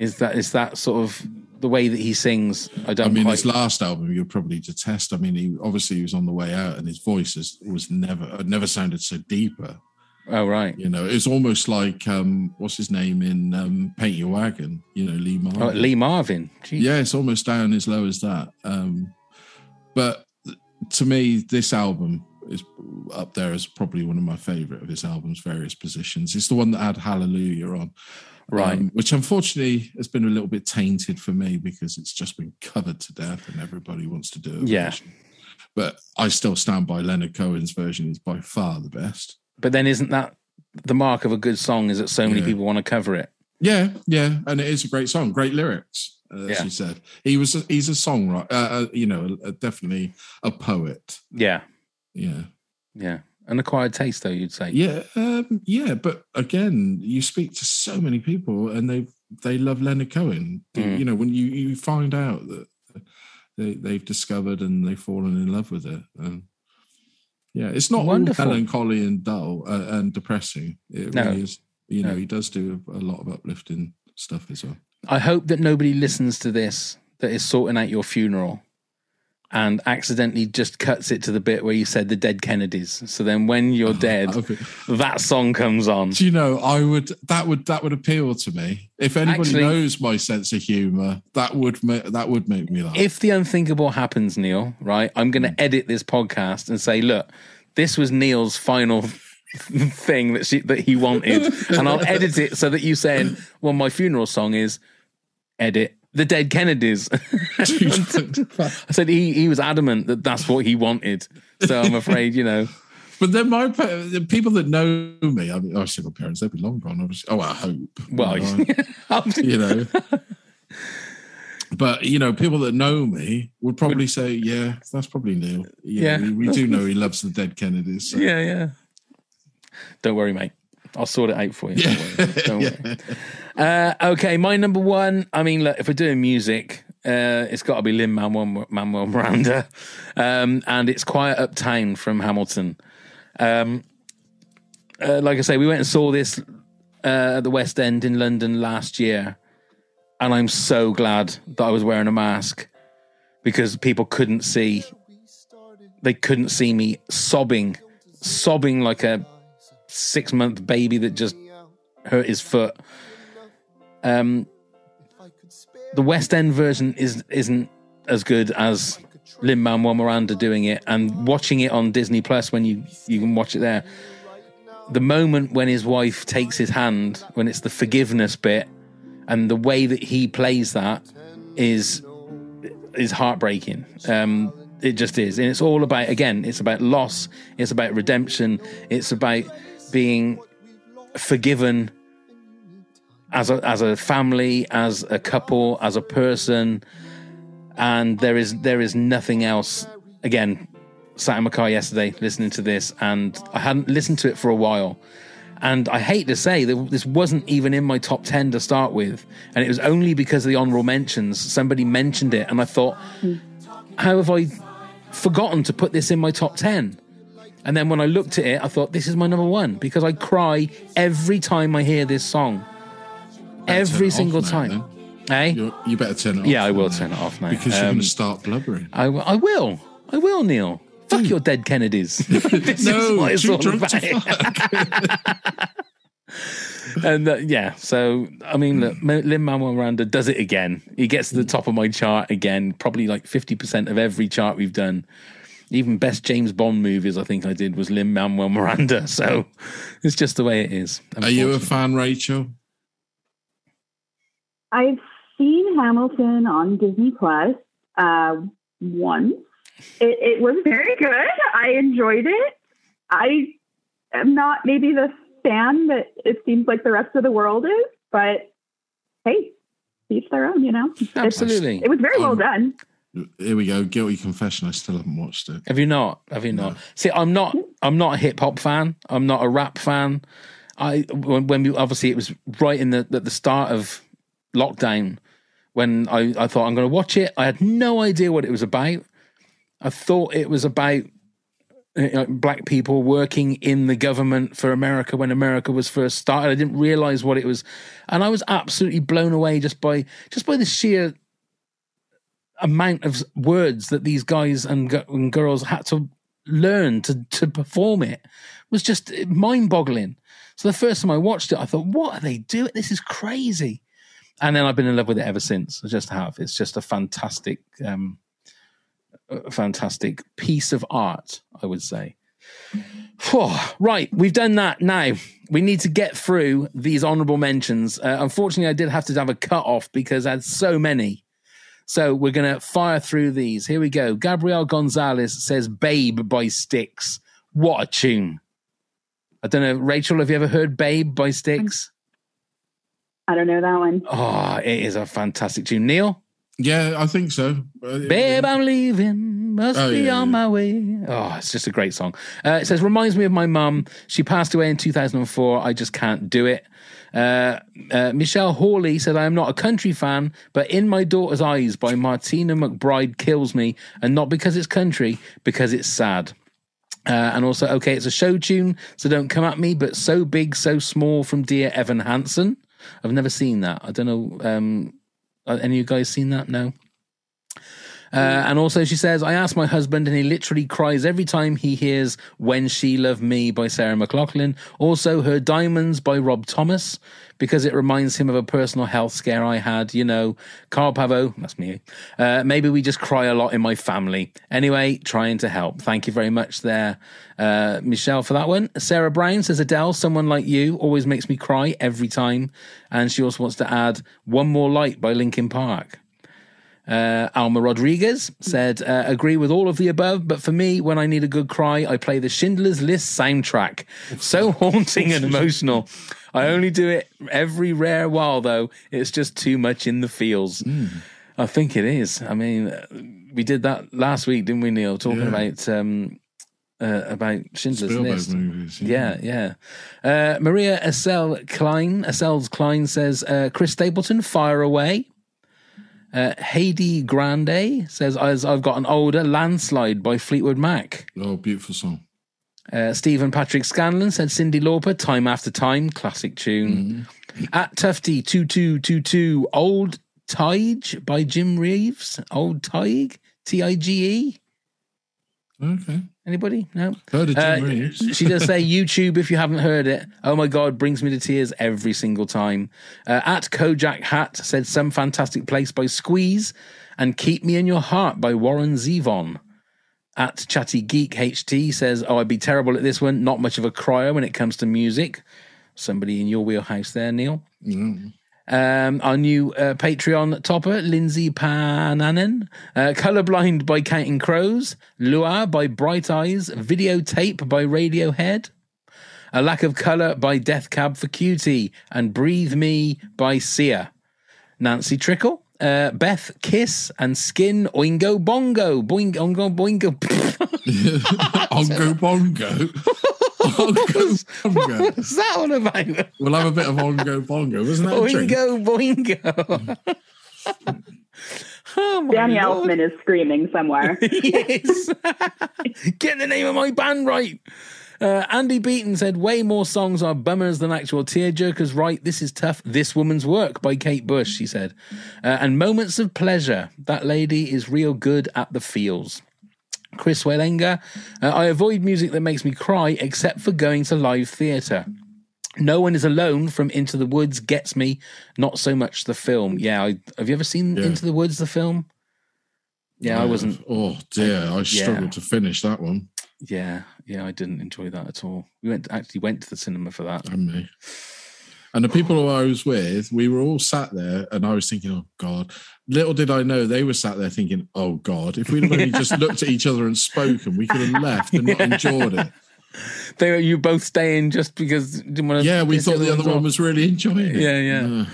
Is that is that sort of the way that he sings? I don't. I mean, quite, his last album you'll probably detest. I mean, he obviously he was on the way out, and his voice is, was never never sounded so deeper. Oh right. You know, it's almost like um, what's his name in um, Paint Your Wagon. You know, Lee Marvin. Oh, Lee Marvin. Jeez. Yeah, it's almost down as low as that. Um, but to me, this album is up there as probably one of my favorite of his albums, various positions. It's the one that had Hallelujah on. Right. Um, which unfortunately has been a little bit tainted for me because it's just been covered to death and everybody wants to do it. Yeah. But I still stand by Leonard Cohen's version is by far the best. But then, isn't that the mark of a good song? Is that so many Yeah. people want to cover it? Yeah, yeah, and it is a great song, great lyrics. Uh, as Yeah. you said, he was a, he's a songwriter, uh, uh, you know, uh, definitely a poet. Yeah. Yeah, Yeah. An acquired taste, though, you'd say. yeah, um, yeah. But again, you speak to so many people, and they they love Leonard Cohen. Mm. You know, when you you find out that they they've discovered and they've fallen in love with it, and yeah, it's not all Wonderful. melancholy and dull uh, and depressing. It No. really is. You know, No. he does do a lot of uplifting stuff as well. I hope that nobody listens to this that is sorting out your funeral and accidentally just cuts it to the bit where you said the dead Kennedys. So then when you're oh, dead, Okay. that song comes on. Do you know? I would that would that would appeal to me. If anybody Actually- knows my sense of humor, that would ma- that would make me laugh. If the unthinkable happens, Neil, right, I'm going to hmm. edit this podcast and say, look, this was Neil's final thing that she that he wanted, and I'll edit it so that you saying, well, my funeral song is edit the dead Kennedys. I said he he was adamant that that's what he wanted, so I'm afraid you know. but then my the people that know me, I mean, obviously my parents, they'd be long gone. Obviously, oh, I hope. Well, you know, you know. But you know, people that know me would probably say, "Yeah, that's probably Neil." You Yeah. we, we do know he loves the dead Kennedys. so- yeah, yeah. Don't worry, mate. I'll sort it out for you. Don't worry. Don't worry. Uh, okay, my number one. I mean, look, if we're doing music, uh, it's got to be Lin Manuel Miranda, um, and it's Quiet Uptown from Hamilton. Um, uh, like I say, we went and saw this uh, at the West End in London last year, and I'm so glad that I was wearing a mask because people couldn't see. They couldn't see me sobbing, sobbing like a six month baby that just hurt his foot. Um, the West End version is isn't as good as Lin Manuel Miranda doing it, and watching it on Disney Plus when you you can watch it there. The moment when his wife takes his hand, when it's the forgiveness bit, and the way that he plays that is is heartbreaking. Um, it just is, and it's all about again. It's about loss. It's about redemption. It's about being forgiven as a as a family, as a couple, as a person, and there is there is nothing else. Again, sat in my car yesterday listening to this, and I hadn't listened to it for a while. And I hate to say that this wasn't even in my top 10 to start with. And it was only because of the honorable mentions. Somebody mentioned it, and I thought, how have I forgotten to put this in my top 10? And then when I looked at it, I thought, this is my number one because I cry every time I hear this song. Every single time. then. Eh? You're, you better turn it off. Yeah, I will now, turn it off now. Because you're Um, going to start blubbering. I, w- I will. I will, Neil. Fuck your dead Kennedys. this No, is what it's all about. and uh, yeah, so I mean, look, Lin Manuel Miranda does it again. He gets to the top of my chart again, probably like fifty percent of every chart we've done. Even best James Bond movies, I think I did was Lin Manuel Miranda. So it's just the way it is. Are you a fan, Rachel? I've seen Hamilton on Disney Plus uh, once. It, it was very good. I enjoyed it. I am not maybe the fan that it seems like the rest of the world is, but hey, each their own, you know? Absolutely. it was very well Um, done. Here we go. Guilty confession. I still haven't watched it. Have you not? Have you not? See, I'm not. I'm not a hip hop fan. I'm not a rap fan. I when, when we obviously it was right in the at the start of lockdown when I I thought I'm going to watch it. I had no idea what it was about. I thought it was about uh, black people working in the government for America when America was first started. I didn't realize what it was, and I was absolutely blown away just by just by the sheer amount of words that these guys and, and girls had to learn to to perform it was just mind boggling. So the first time I watched it, I thought, "What are they doing? This is crazy." And then I've been in love with it ever since. I just have. It's just a fantastic, um, a fantastic piece of art, I would say. Right, we've done that. Now we need to get through these honourable mentions. Uh, unfortunately, I did have to have a cut off because I had so many. So we're going to fire through these. Here we go. Gabriel Gonzalez says Babe by Styx. What a tune. I don't know. Rachel, have you ever heard Babe by Styx? I don't know that one. Oh, it is a fantastic tune. Neil? Yeah, I think so. Uh, Babe, I'm leaving. Must Oh, be yeah, on yeah. my way. Oh, it's just a great song. Uh, it says, reminds me of my mum. She passed away in 2004. I just can't do it. Uh, uh, Michelle Hawley said, I am not a country fan, but In My Daughter's Eyes by Martina McBride kills me. And not because it's country, because it's sad. Uh, and also, okay, it's a show tune, so don't come at me, but So Big, So Small from Dear Evan Hansen. I've never seen that. I don't know. Um, any of you guys seen that? No. Uh, and also, she says, I asked my husband, and he literally cries every time he hears When She Loved Me by Sarah McLachlan. Also, Her Diamonds by Rob Thomas, because it reminds him of a personal health scare I had. You know, Carl Pavo, that's me. Uh, maybe we just cry a lot in my family. Anyway, trying to help. Thank you very much there, uh, Michelle, for that one. Sarah Brown says, Adele, someone like you always makes me cry every time. And she also wants to add One More Light by Linkin Park. Uh, Alma Rodriguez said, uh, agree with all of the above, but for me, when I need a good cry, I play the Schindler's List soundtrack. So haunting and emotional. I only do it every rare while, though. It's just too much in the feels. I think it is. I mean, uh, we did that last week, didn't we, Neil? Talking Yeah. about um, uh, about Schindler's Spielberg List. movies. Yeah, yeah. Uh, Maria Estelle Klein, Estelle Klein says, uh, Chris Stapleton, fire away. Uh, Heidi Grande says, As I've gotten older, Landslide by Fleetwood Mac. Oh, beautiful song. Uh, Stephen Patrick Scanlon said, Cyndi Lauper, Time After Time, classic tune. At Tufty 2222, Old Tige by Jim Reeves. Old Tige, T I G E. Okay. Anybody? No. Heard of Jim Uh, Reeves. she does say YouTube if you haven't heard it. Oh my god, brings me to tears every single time. Uh, at Kojak Hat said some fantastic place by Squeeze and Keep Me in Your Heart by Warren Zevon. At Chatty Geek HT says, Oh, I'd be terrible at this one. Not much of a crier when it comes to music. Somebody in your wheelhouse there, Neil. Um, our new uh, Patreon topper, Lindsay Pananen. Uh, Colorblind by Counting Crows. Lua by Bright Eyes. Videotape by Radiohead. A Lack of Color by Death Cab for Cutie. And Breathe Me by Sia. Nancy Trickle. Uh, Beth Kiss and Skin Oingo Bongo. Boing, ongo Boingo. Ongo Bongo. Ongo Bongo. What's that all about? We'll have a bit of Ongo Bongo. Wasn't that a drink? Oingo Boingo. oh Danny Lord. Elfman is screaming somewhere. yes. Get the name of my band right. Uh, Andy Beaton said, way more songs are bummers than actual tearjerkers. Right, this is tough. This Woman's Work by Kate Bush, she said. Uh, and Moments of Pleasure. That lady is real good at the feels. Chris Wellinger, uh, I avoid music that makes me cry except for going to live theatre. No one is alone from Into the Woods gets me, not so much the film. Yeah, I, have you ever seen Yeah. Into the Woods, the film? Yeah, I wasn't. Oh dear, I struggled Yeah. to finish that one. Yeah, yeah, I didn't enjoy that at all. We went actually went to the cinema for that. And me. And the people who I was with, we were all sat there, and I was thinking, "Oh God!" Little did I know they were sat there thinking, "Oh God!" If we'd have only just looked at each other and spoken, we could have left and not enjoyed it. They were you both staying just because didn't want to. Yeah, we thought the other one was really enjoying it. Yeah, yeah.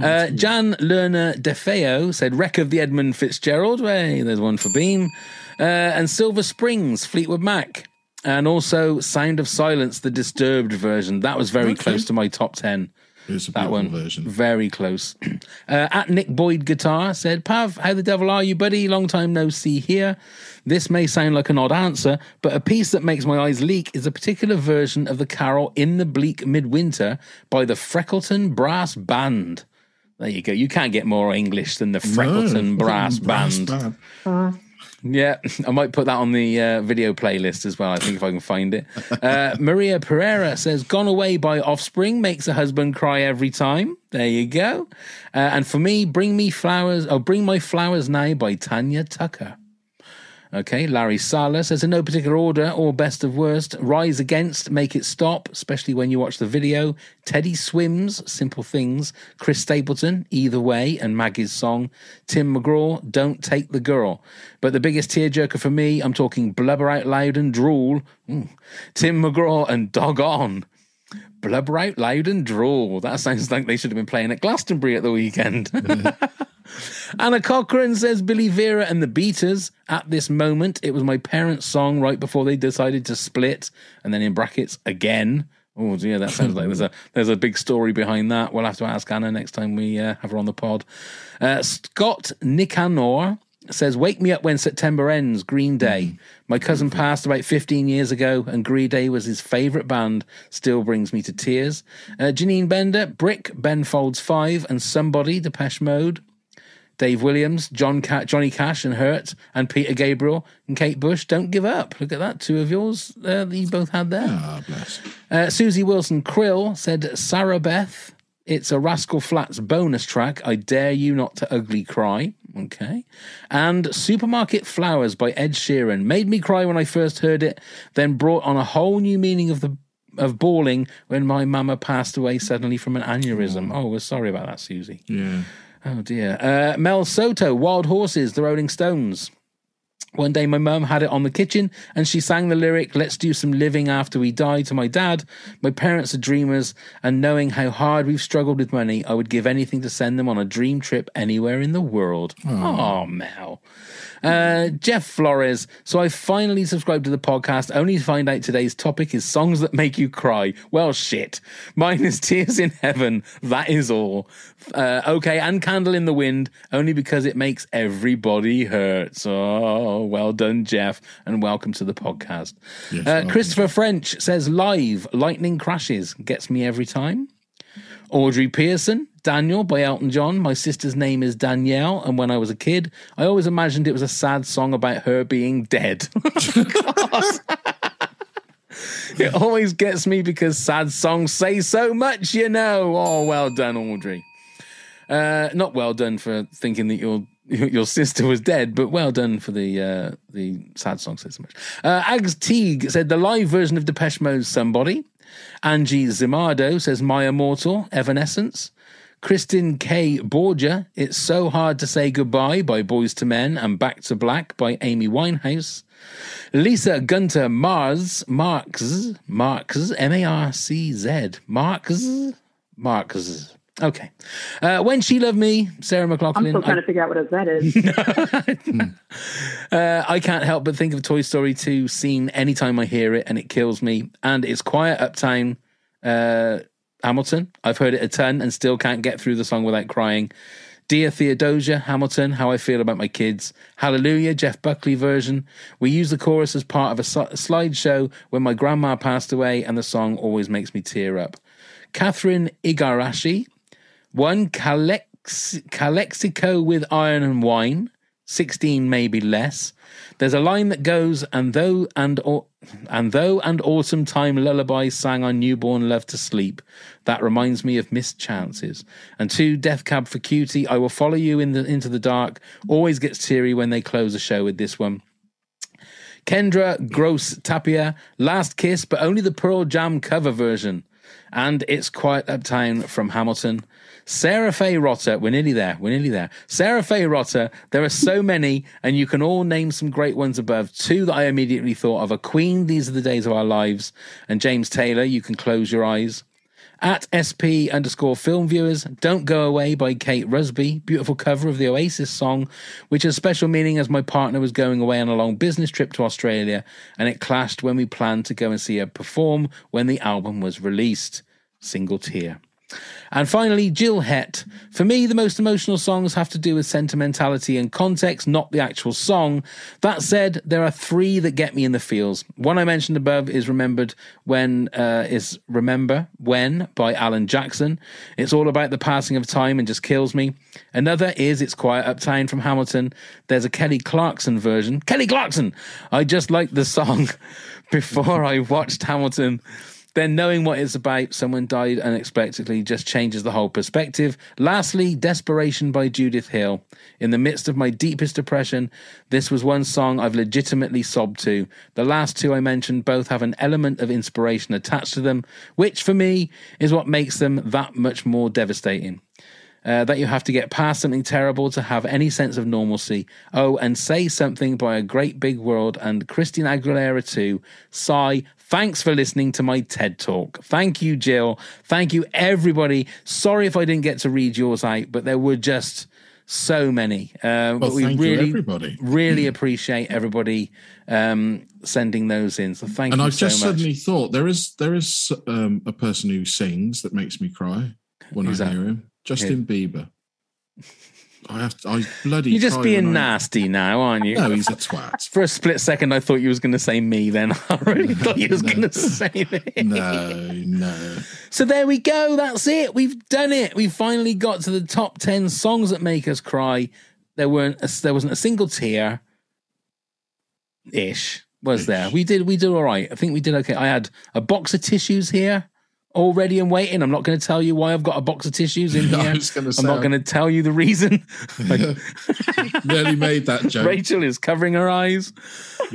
Uh, Uh, Jan Lerner DeFeo said Wreck of the Edmund Fitzgerald. Way, there's one for Beam. Uh, and Silver Springs, Fleetwood Mac. And also Sound of Silence, the disturbed version. That was very Okay. close to my top 10. It's a That one. version. Very close. Uh, at Nick Boyd Guitar said, Pav, how the devil are you, buddy? Long time no see here. This may sound like an odd answer, but a piece that makes my eyes leak is a particular version of the carol In the Bleak Midwinter by the Freckleton Brass Band. There you go. You can't get more English than the Freckleton No, Brass, brass Band. band. Yeah, I might put that on the uh, video playlist as well. I think if I can find it. Uh, Maria Pereira says, "Gone Away" by Offspring makes a husband cry every time. There you go. Uh, and for me, "Bring Me Flowers" oh, "Bring My Flowers Now" by Tanya Tucker. Okay, Larry Sala says in no particular order or best of worst. Rise Against, Make It Stop, especially when you watch the video. Teddy Swims, Simple Things. Chris Stapleton, Either Way, and Maggie's song. Tim McGraw, Don't Take the Girl. But the biggest tearjerker for me, I'm talking Blubber Out Loud and Drool. Ooh. Tim McGraw and Dog On. Blubber Out Loud and Drool. That sounds like they should have been playing at Glastonbury at the weekend. Anna Cochran says Billy Vera and the Beaters. At this moment, it was my parents' song right before they decided to split, and then in brackets again. Oh dear, that sounds like there's a there's a big story behind that. We'll have to ask Anna next time we uh, have her on the pod. Uh, Scott Nicanor says, "Wake me up when September ends." Green Day. My cousin passed about 15 years ago, and Green Day was his favourite band. Still brings me to tears. Uh, Janine Bender, Brick, Ben Folds Five, and Somebody, Depeche Mode. Dave Williams, John Ca- Johnny Cash and Hurt, and Peter Gabriel and Kate Bush. Don't give up. Look at that, two of yours uh, that you both had there. Ah, bless. Uh, Susie Wilson Krill said, Sarah Beth, it's a Rascal Flatts bonus track. I dare you not to ugly cry. Okay. And Supermarket Flowers by Ed Sheeran made me cry when I first heard it, then brought on a whole new meaning of the of bawling when my mama passed away suddenly from an aneurysm. Oh, we're sorry about that, Susie. Yeah. Oh dear. Uh, Mel Soto, Wild Horses, The Rolling Stones. One day my mum had it on the kitchen and she sang the lyric, Let's do some living after we die to my dad. My parents are dreamers and knowing how hard we've struggled with money, I would give anything to send them on a dream trip anywhere in the world. Oh, Mel. Uh, Jeff Flores. So I finally subscribed to the podcast only to find out today's topic is songs that make you cry. Well, shit. Mine is Tears in Heaven. That is all. Uh, okay, and Candle in the Wind only because it makes everybody hurt. Oh, well done, Jeff, and welcome to the podcast. Yes, uh. Christopher French says live lightning crashes gets me every time. Audrey Pearson, Daniel by Elton John. My sister's name is Danielle, and when I was a kid, I always imagined it was a sad song about her being dead. it always gets me because sad songs say so much, you know. Oh, well done, Audrey. Uh, not well done for thinking that your your sister was dead, but well done for the uh, the sad song so much. Uh, Ags Teague said the live version of Depeche Mode's "Somebody." Angie Zimardo says "My Immortal," Evanescence. Kristin K. Borgia, It's So Hard to Say Goodbye by Boyz II Men and Back to Black by Amy Winehouse. Lisa Gunter Mars, Marks, Marks, M A R C Z, Marks, Marks. Okay. Uh, when She Loved Me, Sarah I'm McLachlan. still trying I- to figure out what that is. uh, I can't help but think of Toy Story 2 scene anytime I hear it, and it kills me. And it's Quiet Uptown uh, Hamilton. I've heard it a ton and still can't get through the song without crying. Dear Theodosia Hamilton, How I Feel About My Kids. Hallelujah, Jeff Buckley version. We use the chorus as part of a, si- slideshow when my grandma passed away, and the song always makes me tear up. Catherine Igarashi. One Calex- Calexico with Iron and Wine. 16 maybe less. There's a line that goes, and though and au- and though and autumn time lullabies sang our newborn love to sleep, that reminds me of missed chances. And two, Death Cab for Cutie, I will follow you in the into the dark. Always gets teary when they close a show with this one. Kendra Gross Tapia, Last Kiss, but only the Pearl Jam cover version. And it's Quiet Uptown from Hamilton. Sarah Faye Rotter, we're nearly there, we're nearly there. Sarah Faye Rotter, there are so many, and you can all name some great ones above. Two that I immediately thought of are Queen, These Are the Days of Our Lives, and James Taylor, You Can Close Your Eyes. At SP underscore film viewers, Don't Go Away by Kate Rusby, beautiful cover of the Oasis song, which has special meaning as my partner was going away on a long business trip to Australia, and it clashed when we planned to go and see her perform when the album was released. Single tear. And finally, Jill Het. For me, the most emotional songs have to do with sentimentality and context, not the actual song. That said, there are three that get me in the feels. One I mentioned above is remembered when uh, is Remember When by Alan Jackson. It's all about the passing of time and just kills me. Another is It's Quiet Uptown from Hamilton. There's a Kelly Clarkson version. Kelly Clarkson! I just liked the song before I watched Hamilton. Then, knowing what it's about, someone died unexpectedly just changes the whole perspective. Lastly, Desperation by Judith Hill. In the midst of my deepest depression, this was one song I've legitimately sobbed to. The last two I mentioned both have an element of inspiration attached to them, which for me is what makes them that much more devastating. Uh, that you have to get past something terrible to have any sense of normalcy. Oh, and say something by a great big world and Christine Aguilera too. Sigh. Thanks for listening to my TED talk. Thank you, Jill. Thank you, everybody. Sorry if I didn't get to read yours out, but there were just so many. Uh, Well, but we thank you, really, everybody. really appreciate everybody um, sending those in. So thank and you I've so just much. suddenly thought there is there is um, a person who sings that makes me cry when Who's I that? hear him. Justin Bieber. I have to, I bloody. You're just being when I- nasty now, aren't you? No, he's a twat. For a split second, I thought you was going to say me. Then I really thought you was going to say me. No, no. So there we go. That's it. We've done it. We finally got to the top ten songs that make us cry. There weren't. A, there wasn't a single tear. Ish was there. We did. We did all right. I think we did okay. I had a box of tissues here. All ready and waiting. I'm not going to tell you why I've got a box of tissues in here. I'm say, not going to tell you the reason. Nearly made that joke. Rachel is covering her eyes.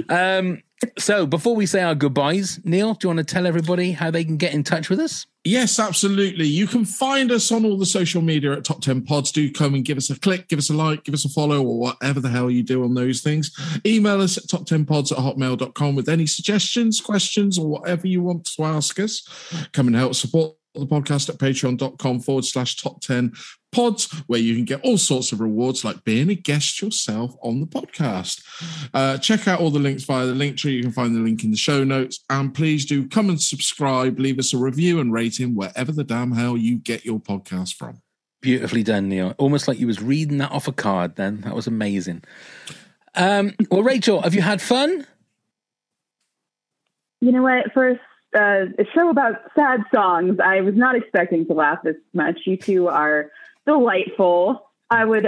Um, so before we say our goodbyes, Neil, do you want to tell everybody how they can get in touch with us? Yes, absolutely. You can find us on all the social media at Top 10 Pods. Do come and give us a click, give us a like, give us a follow, or whatever the hell you do on those things. Email us at top10pods at hotmail.com with any suggestions, questions, or whatever you want to ask us. Come and help support the podcast at patreon.com forward slash top 10 pods, where you can get all sorts of rewards like being a guest yourself on the podcast. Uh, check out all the links via the link tree. You can find the link in the show notes. And please do come and subscribe, leave us a review and rating wherever the damn hell you get your podcast from. Beautifully done, Neil. Almost like you was reading that off a card. Then that was amazing. Um, well, Rachel, have you had fun? You know what? For uh, a show about sad songs, I was not expecting to laugh this much. You two are delightful. I would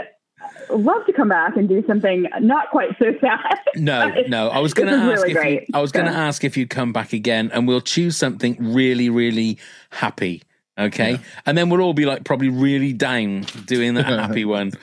love to come back and do something not quite so sad. No, no. I was going to ask really if great. you, I was going to So- ask if you'd come back again, and we'll choose something really, really happy. Okay, and then we'll all be like probably really down doing that happy one.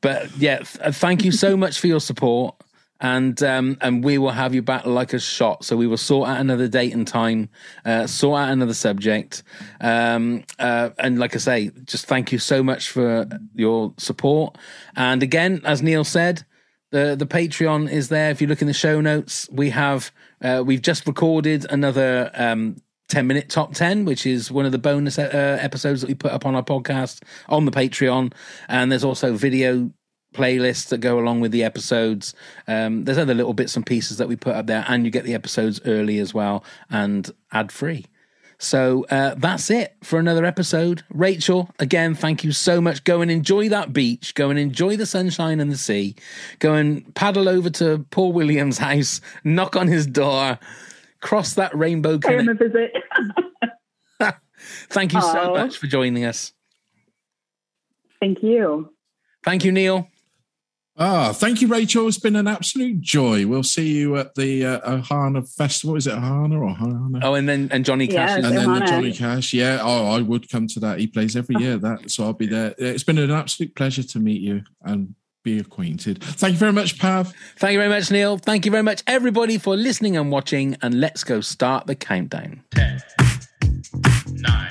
But yeah, th- uh, thank you so much for your support, and um, and we will have you back like a shot. So we will sort out another date and time, uh, sort out another subject, um, uh, and like I say, just thank you so much for your support. And again, as Neil said, the the Patreon is there. If you look in the show notes, we have uh, we've just recorded another um, ten minute top ten, which is one of the bonus uh, episodes that we put up on our podcast on the Patreon, and there's also video playlists that go along with the episodes. Um, there's other little bits and pieces that we put up there, and you get the episodes early as well and ad free. So uh, that's it for another episode. Rachel, again, thank you so much. Go and enjoy that beach. Go and enjoy the sunshine and the sea. Go and paddle over to Paul Williams' house, knock on his door, cross that rainbow. Pay him a visit. thank you so much for joining us. Thank you. Thank you, Neil. Ah, thank you, Rachel. It's been an absolute joy. We'll see you at the uh, Ohana Festival. Is it Ohana or Ohana? Oh, and then and Johnny Cash. Yeah, is- and then the Johnny Cash. Yeah. Oh, I would come to that. He plays every year. That so I'll be there. It's been an absolute pleasure to meet you and be acquainted. Thank you very much, Pav. Thank you very much, Neil. Thank you very much, everybody, for listening and watching. And let's go start the countdown. 10, 9,